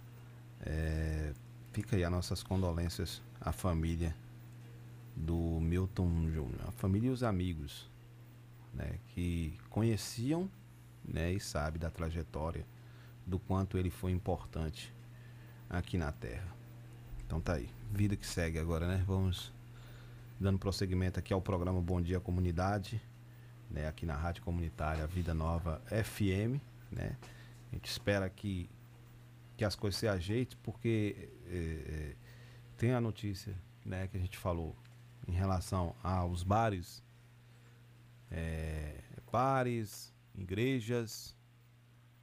é, fica aí as nossas condolências à família do Milton Júnior, a família e os amigos, né? Que conheciam, né? E sabe da trajetória, do quanto ele foi importante aqui na Terra. Então tá aí. Vida que segue agora, né? Vamos dando prosseguimento aqui ao programa Bom Dia Comunidade, né? Aqui na Rádio Comunitária Vida Nova FM, né? A gente espera que, que as coisas se ajeitem, porque é, é, tem a notícia, né? Que a gente falou em relação aos bares, é, bares, igrejas,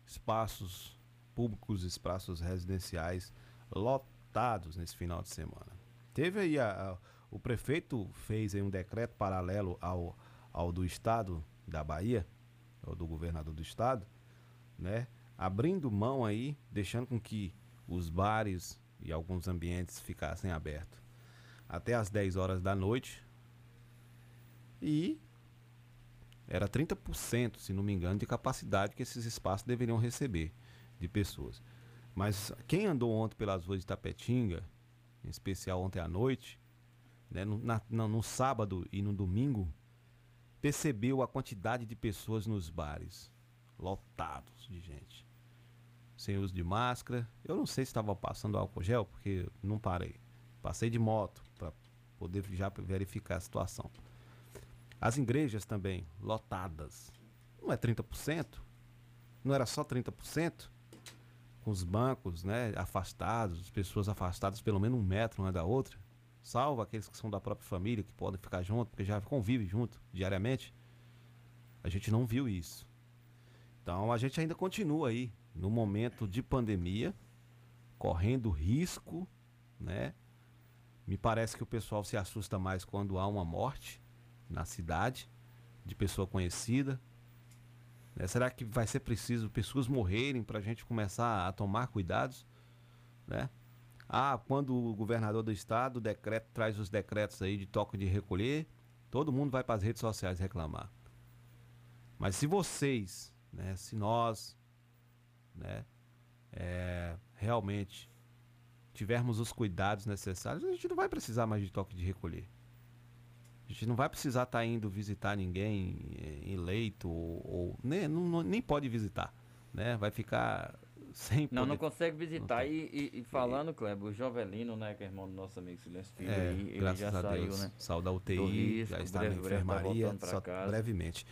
espaços públicos, espaços residenciais lotados lotados nesse final de semana. Teve aí a, a, o prefeito fez aí um decreto paralelo ao, ao do estado da Bahia, ou do governador do estado, né? Abrindo mão aí, deixando com que os bares e alguns ambientes ficassem abertos até as 10 horas da noite. E era 30%, se não me engano, de capacidade que esses espaços deveriam receber de pessoas. Mas quem andou ontem pelas ruas de Tapetinga, em especial ontem à noite, né, no, na, no sábado e no domingo, percebeu a quantidade de pessoas nos bares, lotados de gente. Sem uso de máscara. Eu não sei se estava passando álcool gel, porque não parei. Passei de moto para poder já verificar a situação. As igrejas também, lotadas. Não é 30%? Não era só 30%? com os bancos né, afastados, pessoas afastadas pelo menos um metro uma da outra, salvo aqueles que são da própria família, que podem ficar junto, porque já convivem junto diariamente. A gente não viu isso. Então a gente ainda continua aí no momento de pandemia, correndo risco, né? Me parece que o pessoal se assusta mais quando há uma morte na cidade de pessoa conhecida, né? Será que vai ser preciso pessoas morrerem para a gente começar a tomar cuidados? Né? Ah, quando o governador do estado decreto, traz os decretos aí de toque de recolher, todo mundo vai para as redes sociais reclamar. Mas se vocês, né, se nós, né, é, realmente tivermos os cuidados necessários, a gente não vai precisar mais de toque de recolher. A gente não vai precisar estar tá indo visitar ninguém em leito ou, ou nem, não, nem pode visitar, né? Vai ficar sem Não, poder- não consegue visitar. E, e- e falando, Kleber, o Jovelino, né, que é irmão do nosso amigo Silêncio Filho É, aí, ele graças já a saiu, Deus. né? Saiu da UTI, risco, já está breve- na tá enfermaria, pra só casa. brevemente.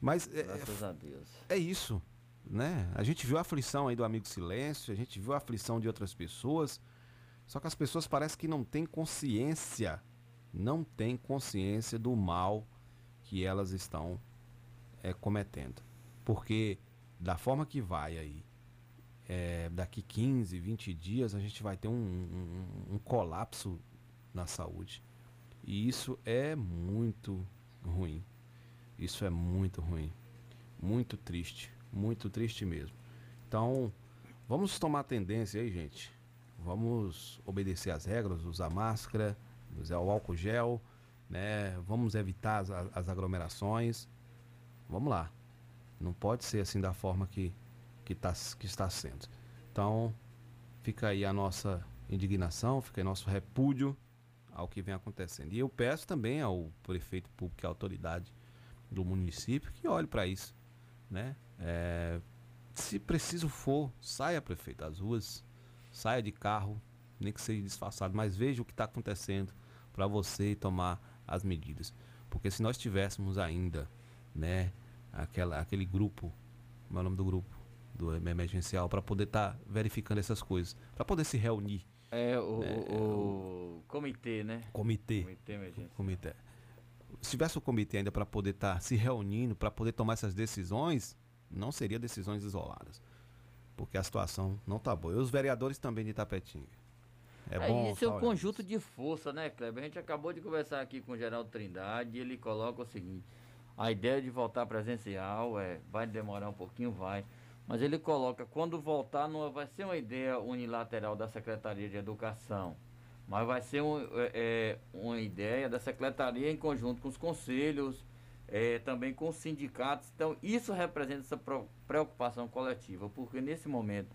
Mas é, Graças a Deus. é isso, né? A gente viu a aflição aí do amigo Silêncio, a gente viu a aflição de outras pessoas, só que as pessoas parecem que não têm consciência, não têm consciência do mal que elas estão é, cometendo. Porque da forma que vai aí, é, daqui 15, 20 dias, a gente vai ter um, um- um colapso na saúde. E isso é muito ruim. Isso é muito ruim. Muito triste. Muito triste mesmo. Então, vamos tomar tendência aí, gente. Vamos obedecer às regras, usar máscara, usar o álcool gel, né? Vamos evitar as, as aglomerações. Vamos lá. Não pode ser assim da forma que, que, tá, que está sendo. Então, fica aí a nossa indignação, fica aí nosso repúdio ao que vem acontecendo. E eu peço também ao prefeito público e à autoridade do município que olhe para isso, né? É, se preciso for, saia prefeito às ruas, saia de carro, nem que seja disfarçado, mas veja o que está acontecendo para você tomar as medidas, porque se nós tivéssemos ainda, né, aquela, aquele grupo, como é o nome do grupo do emergencial, para poder estar verificando essas coisas, para poder se reunir, É, o, É, o, o comitê, né? comitê, Comitê emergencial. comitê. Se tivesse o comitê ainda para poder estar se reunindo, para poder tomar essas decisões, não seria decisões isoladas. Porque a situação não tá boa. E os vereadores também de Itapetinga. É, É, bom. isso é um conjunto de força, né, Kleber? A gente acabou de conversar aqui com o Geraldo Trindade e ele coloca o seguinte: a ideia de voltar presencial é, vai demorar um pouquinho, vai. Mas ele coloca, quando voltar, não vai ser uma ideia unilateral da Secretaria de Educação, mas vai ser um, é, é, uma ideia da Secretaria em conjunto com os conselhos, é, também com os sindicatos. Então, isso representa essa preocupação coletiva, porque nesse momento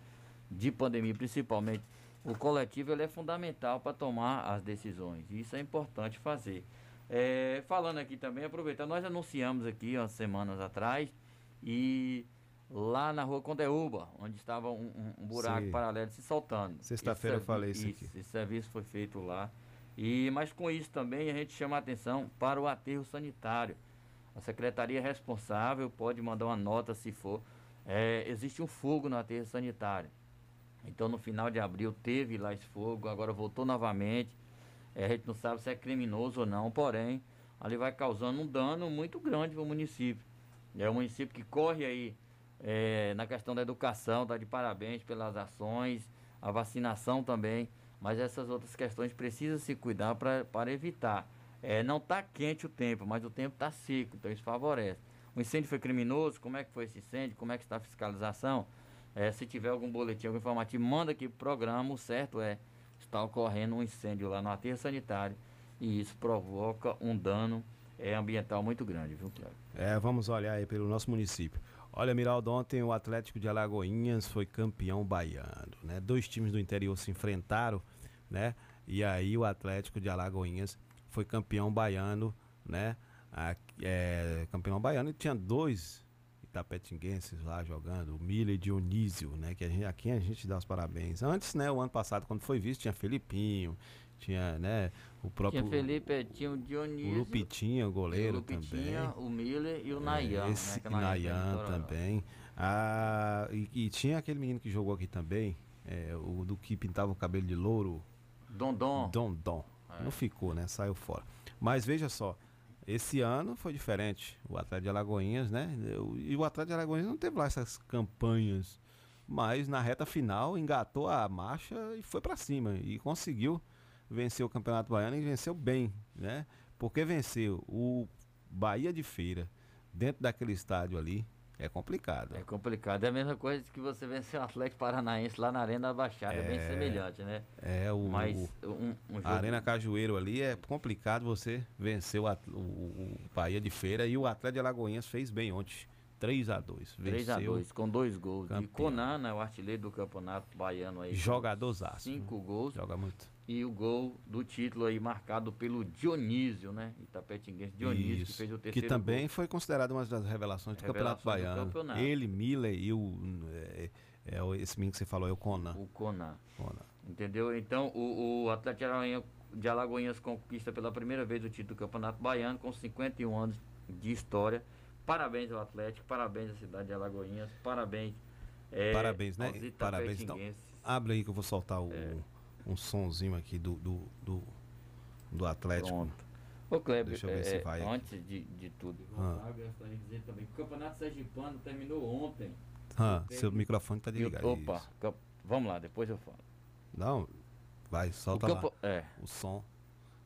de pandemia, principalmente, o coletivo ele é fundamental para tomar as decisões. Isso é importante fazer. É, falando aqui também, aproveitando, nós anunciamos aqui umas semanas atrás e lá na rua Condeúba, onde estava um, um- buraco Sim. paralelo se soltando. Sexta-feira eu falei servi- isso aqui. Esse serviço foi feito lá. E, mas com isso também a gente chama a atenção para o aterro sanitário. A secretaria responsável pode mandar uma nota se for. É, existe um fogo no aterro sanitário. Então no final de abril teve lá esse fogo, agora voltou novamente. É, a gente não sabe se é criminoso ou não, porém, ali vai causando um dano muito grande para o município. É um município que corre aí é, na questão da educação, está de parabéns pelas ações, a vacinação também, mas essas outras questões precisam se cuidar para evitar. É, não está quente o tempo, mas o tempo está seco, então isso favorece. O incêndio foi criminoso, como é que foi esse incêndio, como é que está a fiscalização? É, se tiver algum boletim, algum informativo, manda aqui pro programa, o certo é, está ocorrendo um incêndio lá no aterro sanitário e isso provoca um dano é, ambiental muito grande, viu, Cléber? É, vamos olhar aí pelo nosso município. Olha, Miraldo, ontem o Atlético de Alagoinhas foi campeão baiano, né? Dois times do interior se enfrentaram, né? E aí o Atlético de Alagoinhas foi campeão baiano, né? A- é, campeão baiano e tinha dois itapetinguenses lá jogando, o Miller e Dionísio, né? Que a quem a gente dá os parabéns. Antes, né, o ano passado, quando foi visto, tinha Felipinho, tinha, né, o próprio... Tinha Felipe, tinha o Dionísio, O Lupitinha, o goleiro o Lupitinha, também. o Miller e o É, Nayan. Esse né, que o Nayan também. Ah, e, e tinha aquele menino que jogou aqui também, é, o do que pintava o cabelo de louro. Dondon. Dondon. É. Não ficou, né? Saiu fora. Mas veja só, esse ano foi diferente. O Atlético de Alagoinhas, né? E o Atlético de Alagoinhas não teve lá essas campanhas. Mas na reta final engatou a marcha e foi pra cima. E conseguiu vencer o Campeonato Baiano e venceu bem, né? Porque venceu o Bahia de Feira dentro daquele estádio ali é complicado. É complicado. É a mesma coisa que você vencer o Atlético Paranaense lá na Arena da Baixada. É, bem É. semelhante, né? É, o, Mas o- um, um jogo... a Arena Cajueiro ali é complicado você vencer o, o, o Bahia de Feira e o Atlético de Alagoinhas fez bem ontem. 3 a 2 3 a 2 com dois gols. campeão. E Conan, né, o artilheiro do campeonato baiano aí. Jogadorzaço. Cinco gols. Joga muito. E o gol do título aí marcado pelo Dionísio, né? Itapetinguense Dionísio, que Isso. fez o Que terceiro também gol. foi considerado uma das revelações do Revelações Campeonato do Baiano. campeonato. Ele, Miller e o. é, É o, esse menino que você falou, é o Conan. O Conan. Conan. Entendeu? Então, o, o Atlético de Alagoinhas conquista pela primeira vez o título do Campeonato Baiano com 51 anos de história. Parabéns ao Atlético, parabéns à cidade de Alagoinhas, parabéns. é, Parabéns, né? Parabéns. Então, abre aí que eu vou soltar o, É. um sonzinho aqui do, do, do, do Atlético. Pronto. Ô Kleber, Deixa eu ver é, se vai. aqui. antes de, de tudo, Ah. eu também que o Campeonato Sergipano terminou ontem. Ah, seu microfone tá desligado. Opa, isso. camp- vamos lá, depois eu falo. Não, vai, solta O campo- lá é. o som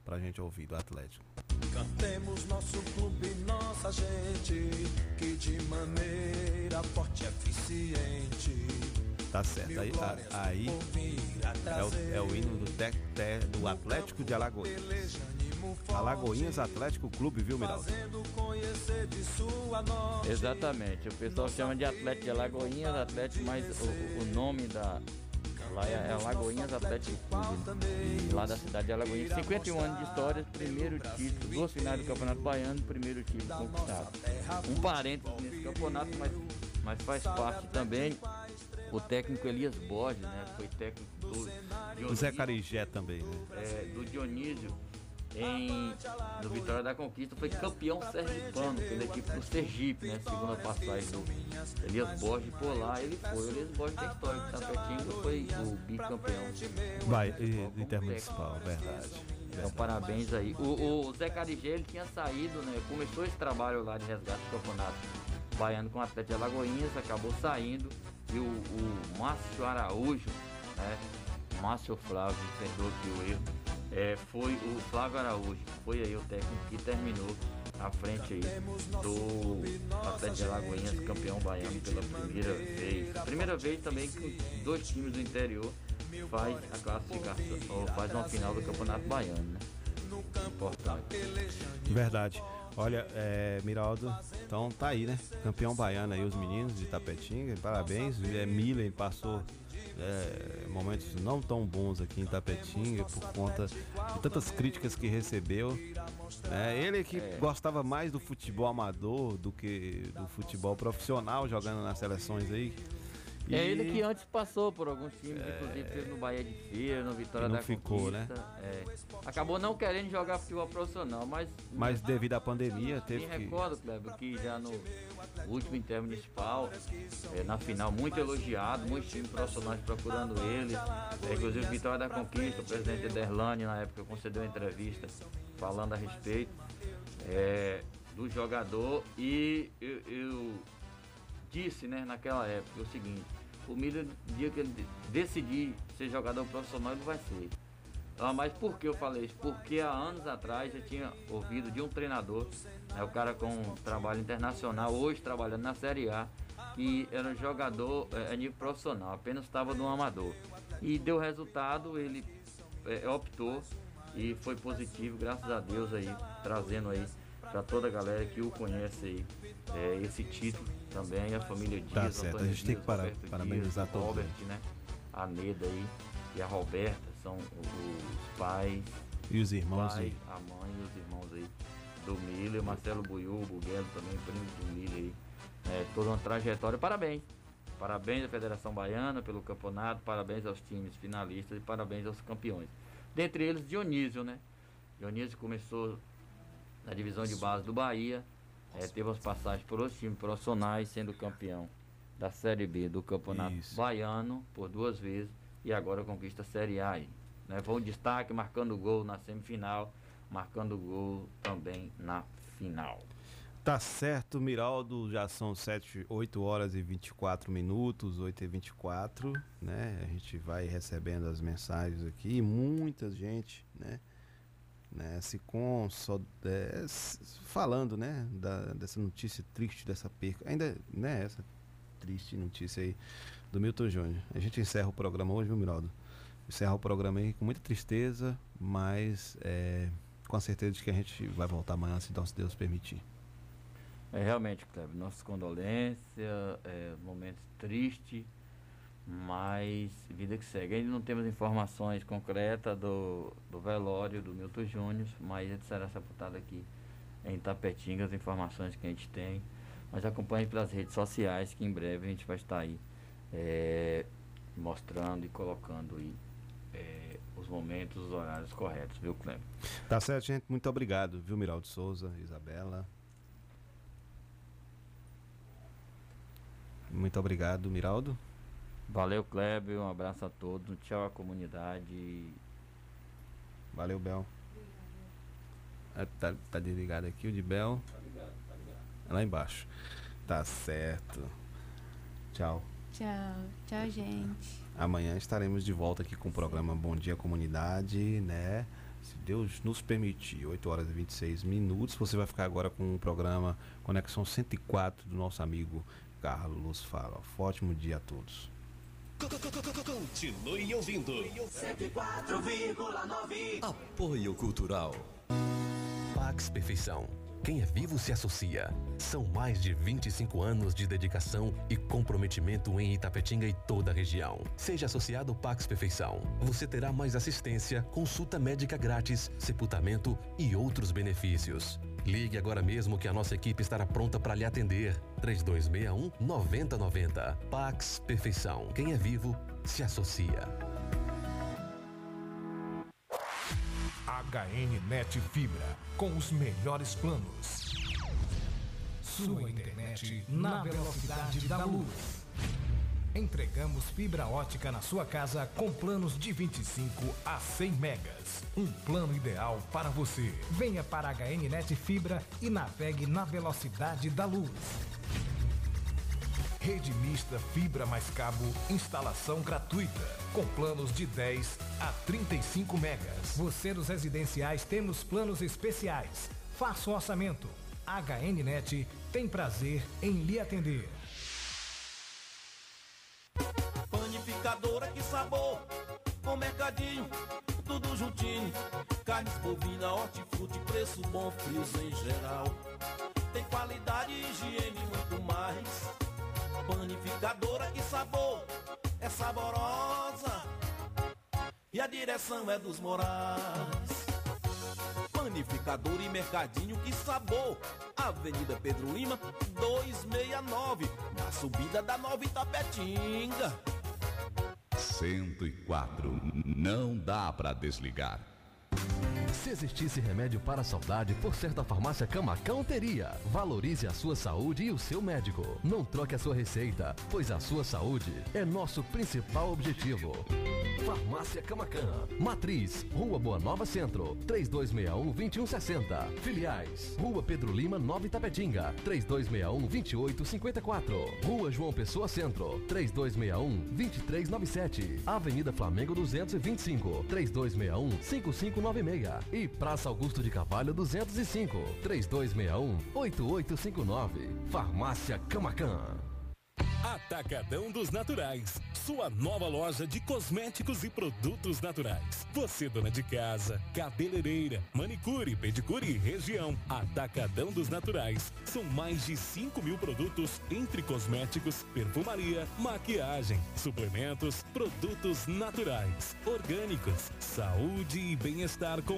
pra gente ouvir do Atlético. Cantemos nosso clube, nossa gente, que de maneira forte e eficiente. Tá certo. Aí, a- aí é, o, é o hino do, Tec- Te- do Atlético de Alagoinhas. Alagoinhas Atlético Clube, viu, Miraldo? Exatamente, o pessoal chama de Atlético de Alagoinhas, Atlético, mas o, o nome da. Lá é, Alagoinhas Atlético Clube, lá da cidade de Alagoinhas. 51 anos de história, primeiro título, duas finais do Campeonato Baiano, primeiro título conquistado. Um parênteses nesse campeonato, mas, mas faz parte também o técnico Elias Borges, né? Foi técnico do O Zé Carigé também, né? é, do Dionísio em do Vitória da Conquista foi campeão sergipano pela equipe do Sergipe, né? Segunda passagem do Elias Borges por lá ele foi. O Elias Borges tem história com Tapetinga, foi o bicampeão. Vai, intermunicipal, verdade. Então parabéns aí. O, o Zé Carigé ele tinha saído, né? Começou esse trabalho lá de resgate do campeonato baiano com o Atlético de Alagoinhas, acabou saindo e o, o Márcio Araújo, né? Márcio Flávio, perdoa aqui o erro. É, foi o Flávio Araújo, foi aí o técnico que terminou à frente aí do Atlético de Alagoinhas, campeão baiano pela primeira vez. Primeira vez também que dois times do interior faz a classificação, ou faz uma final do Campeonato Baiano, né? Importante. Verdade. Olha, é, Miraldo, então tá aí, né? Campeão baiano aí, os meninos de Tapetinga, parabéns. É, Milen passou é, momentos não tão bons aqui em Tapetinga por conta de tantas críticas que recebeu. É, ele que gostava mais do futebol amador do que do futebol profissional, jogando nas seleções aí. É E- ele que antes passou por alguns times, inclusive teve no Bahia de Feira, no Vitória E não da ficou, né? Conquista. é. Acabou não querendo jogar futebol profissional, mas Mas devido à pandemia teve me que. recordo, Kleber, que já no último intermunicipal, é, na final, muito elogiado, muitos times profissionais procurando ele. É, inclusive Vitória da Conquista, o presidente Ederlane, na época, concedeu uma entrevista falando a respeito é, do jogador e eu, eu disse né, naquela época o seguinte, o Miller, dia que ele de- decidir ser jogador profissional, ele vai ser. Ah, mas por que eu falei isso? Porque há anos atrás eu tinha ouvido de um treinador, né, o cara com trabalho internacional, hoje trabalhando na Série A, que era jogador é, a nível profissional, apenas estava no amador. E deu resultado, ele é, optou e foi positivo, graças a Deus aí, trazendo aí para toda a galera que o conhece aí, é, esse título também, a família Dias, Tá certo, Antônio a gente tem Dias, que para- Roberto parabenizar todos. Robert, né? A Neda aí e a Roberta são os pais. E os irmãos pai, aí. A mãe e os irmãos aí do Miller, Marcelo Buiú, o Buguelo também, primo do Miller aí. É, toda uma trajetória. Parabéns. Parabéns à Federação Baiana pelo campeonato, parabéns aos times finalistas e parabéns aos campeões. Dentre eles, Dionísio, né? Dionísio começou na divisão de base do Bahia, é, teve as passagens por outros times profissionais, sendo campeão da Série B do Campeonato Baiano por duas vezes e agora conquista a Série A. aí, Né? Foi um destaque marcando gol na semifinal, marcando gol também na final. Tá certo, Miraldo, já são 7, 8 horas e 24 minutos, 8 e 24, né? A gente vai recebendo as mensagens aqui, muita gente, né? Né? Se com só é, falando, né, da, dessa notícia triste dessa perca, ainda, né, essa triste notícia aí do Milton Júnior. A gente encerra o programa hoje, viu, Miraldo? Encerra o programa aí com muita tristeza, mas é, com a certeza de que a gente vai voltar amanhã, se Deus- permitir. É realmente, Kleber, nossas condolências, é, momento triste, mas vida que segue. Ainda não temos informações concretas do, do velório do Milton Júnior, mas ele será sepultado aqui em Tapetinga, as informações que a gente tem. Mas acompanhe pelas redes sociais que em breve a gente vai estar aí é, mostrando e colocando aí é, os momentos, os horários corretos, viu, Clem? Tá certo, gente. Muito obrigado, viu, Miraldo Souza, Isabela. Muito obrigado, Miraldo. Valeu, Kleber. Um abraço a todos. Tchau à comunidade. Valeu, Bel. Ah, tá, tá desligado aqui o de Bel. Tá ligado, tá ligado. Lá embaixo. Tá certo. Tchau. Tchau. Tchau, gente. Amanhã estaremos de volta aqui com o programa Bom Dia Comunidade, né? Se Deus nos permitir, 8 horas e 26 minutos. Você vai ficar agora com o programa Conexão 104 do nosso amigo Carlos Fala. Ótimo dia a todos. Continue ouvindo. 104,9. Apoio Cultural. Pax Perfeição. Quem é vivo se associa. São mais de 25 anos de dedicação e comprometimento em Itapetinga e toda a região. Seja associado Pax Perfeição. Você terá mais assistência, consulta médica grátis, sepultamento e outros benefícios. Ligue agora mesmo que a nossa equipe estará pronta para lhe atender. 3261 9090. Pax Perfeição. Quem é vivo se associa. HN Net Fibra, com os melhores planos. Sua internet na velocidade da luz. Entregamos fibra ótica na sua casa com planos de 25 a 100 megas. Um plano ideal para você. Venha para a HN Net Fibra e navegue na velocidade da luz. Rede mista fibra mais cabo, instalação gratuita, com planos de 10 a 35 megas. Você dos residenciais temos planos especiais. Faça o orçamento. HNnet tem prazer em lhe atender. Panificadora, que sabor! Com mercadinho, tudo juntinho. Carnes bovina, hortifruti, preço bom, frios em geral. Tem qualidade, higiene e muito mais. Panificadora, que sabor! É saborosa! E a direção é dos Morais. Panificador e mercadinho, que sabor! Avenida Pedro Lima, 269, na subida da Nova Itapetinga. 104. Não dá pra desligar. Se existisse remédio para a saudade, por certa farmácia Camacão teria. Valorize a sua saúde e o seu médico. Não troque a sua receita, pois a sua saúde é nosso principal objetivo. Farmácia Camacan. Matriz, Rua Boa Nova Centro, 3261-2160. Filiais, Rua Pedro Lima, Nova Itapetinga, 3261-2854. Rua João Pessoa Centro, 3261-2397. Avenida Flamengo 225, 3261-5596. E Praça Augusto de Carvalho 205, 3261-8859. Farmácia Camacan. Atacadão dos Naturais, sua nova loja de cosméticos e produtos naturais. Você, dona de casa, cabeleireira, manicure, pedicure e região. Atacadão dos Naturais. São mais de 5 mil produtos entre cosméticos, perfumaria, maquiagem, suplementos, produtos naturais, orgânicos, saúde e bem-estar com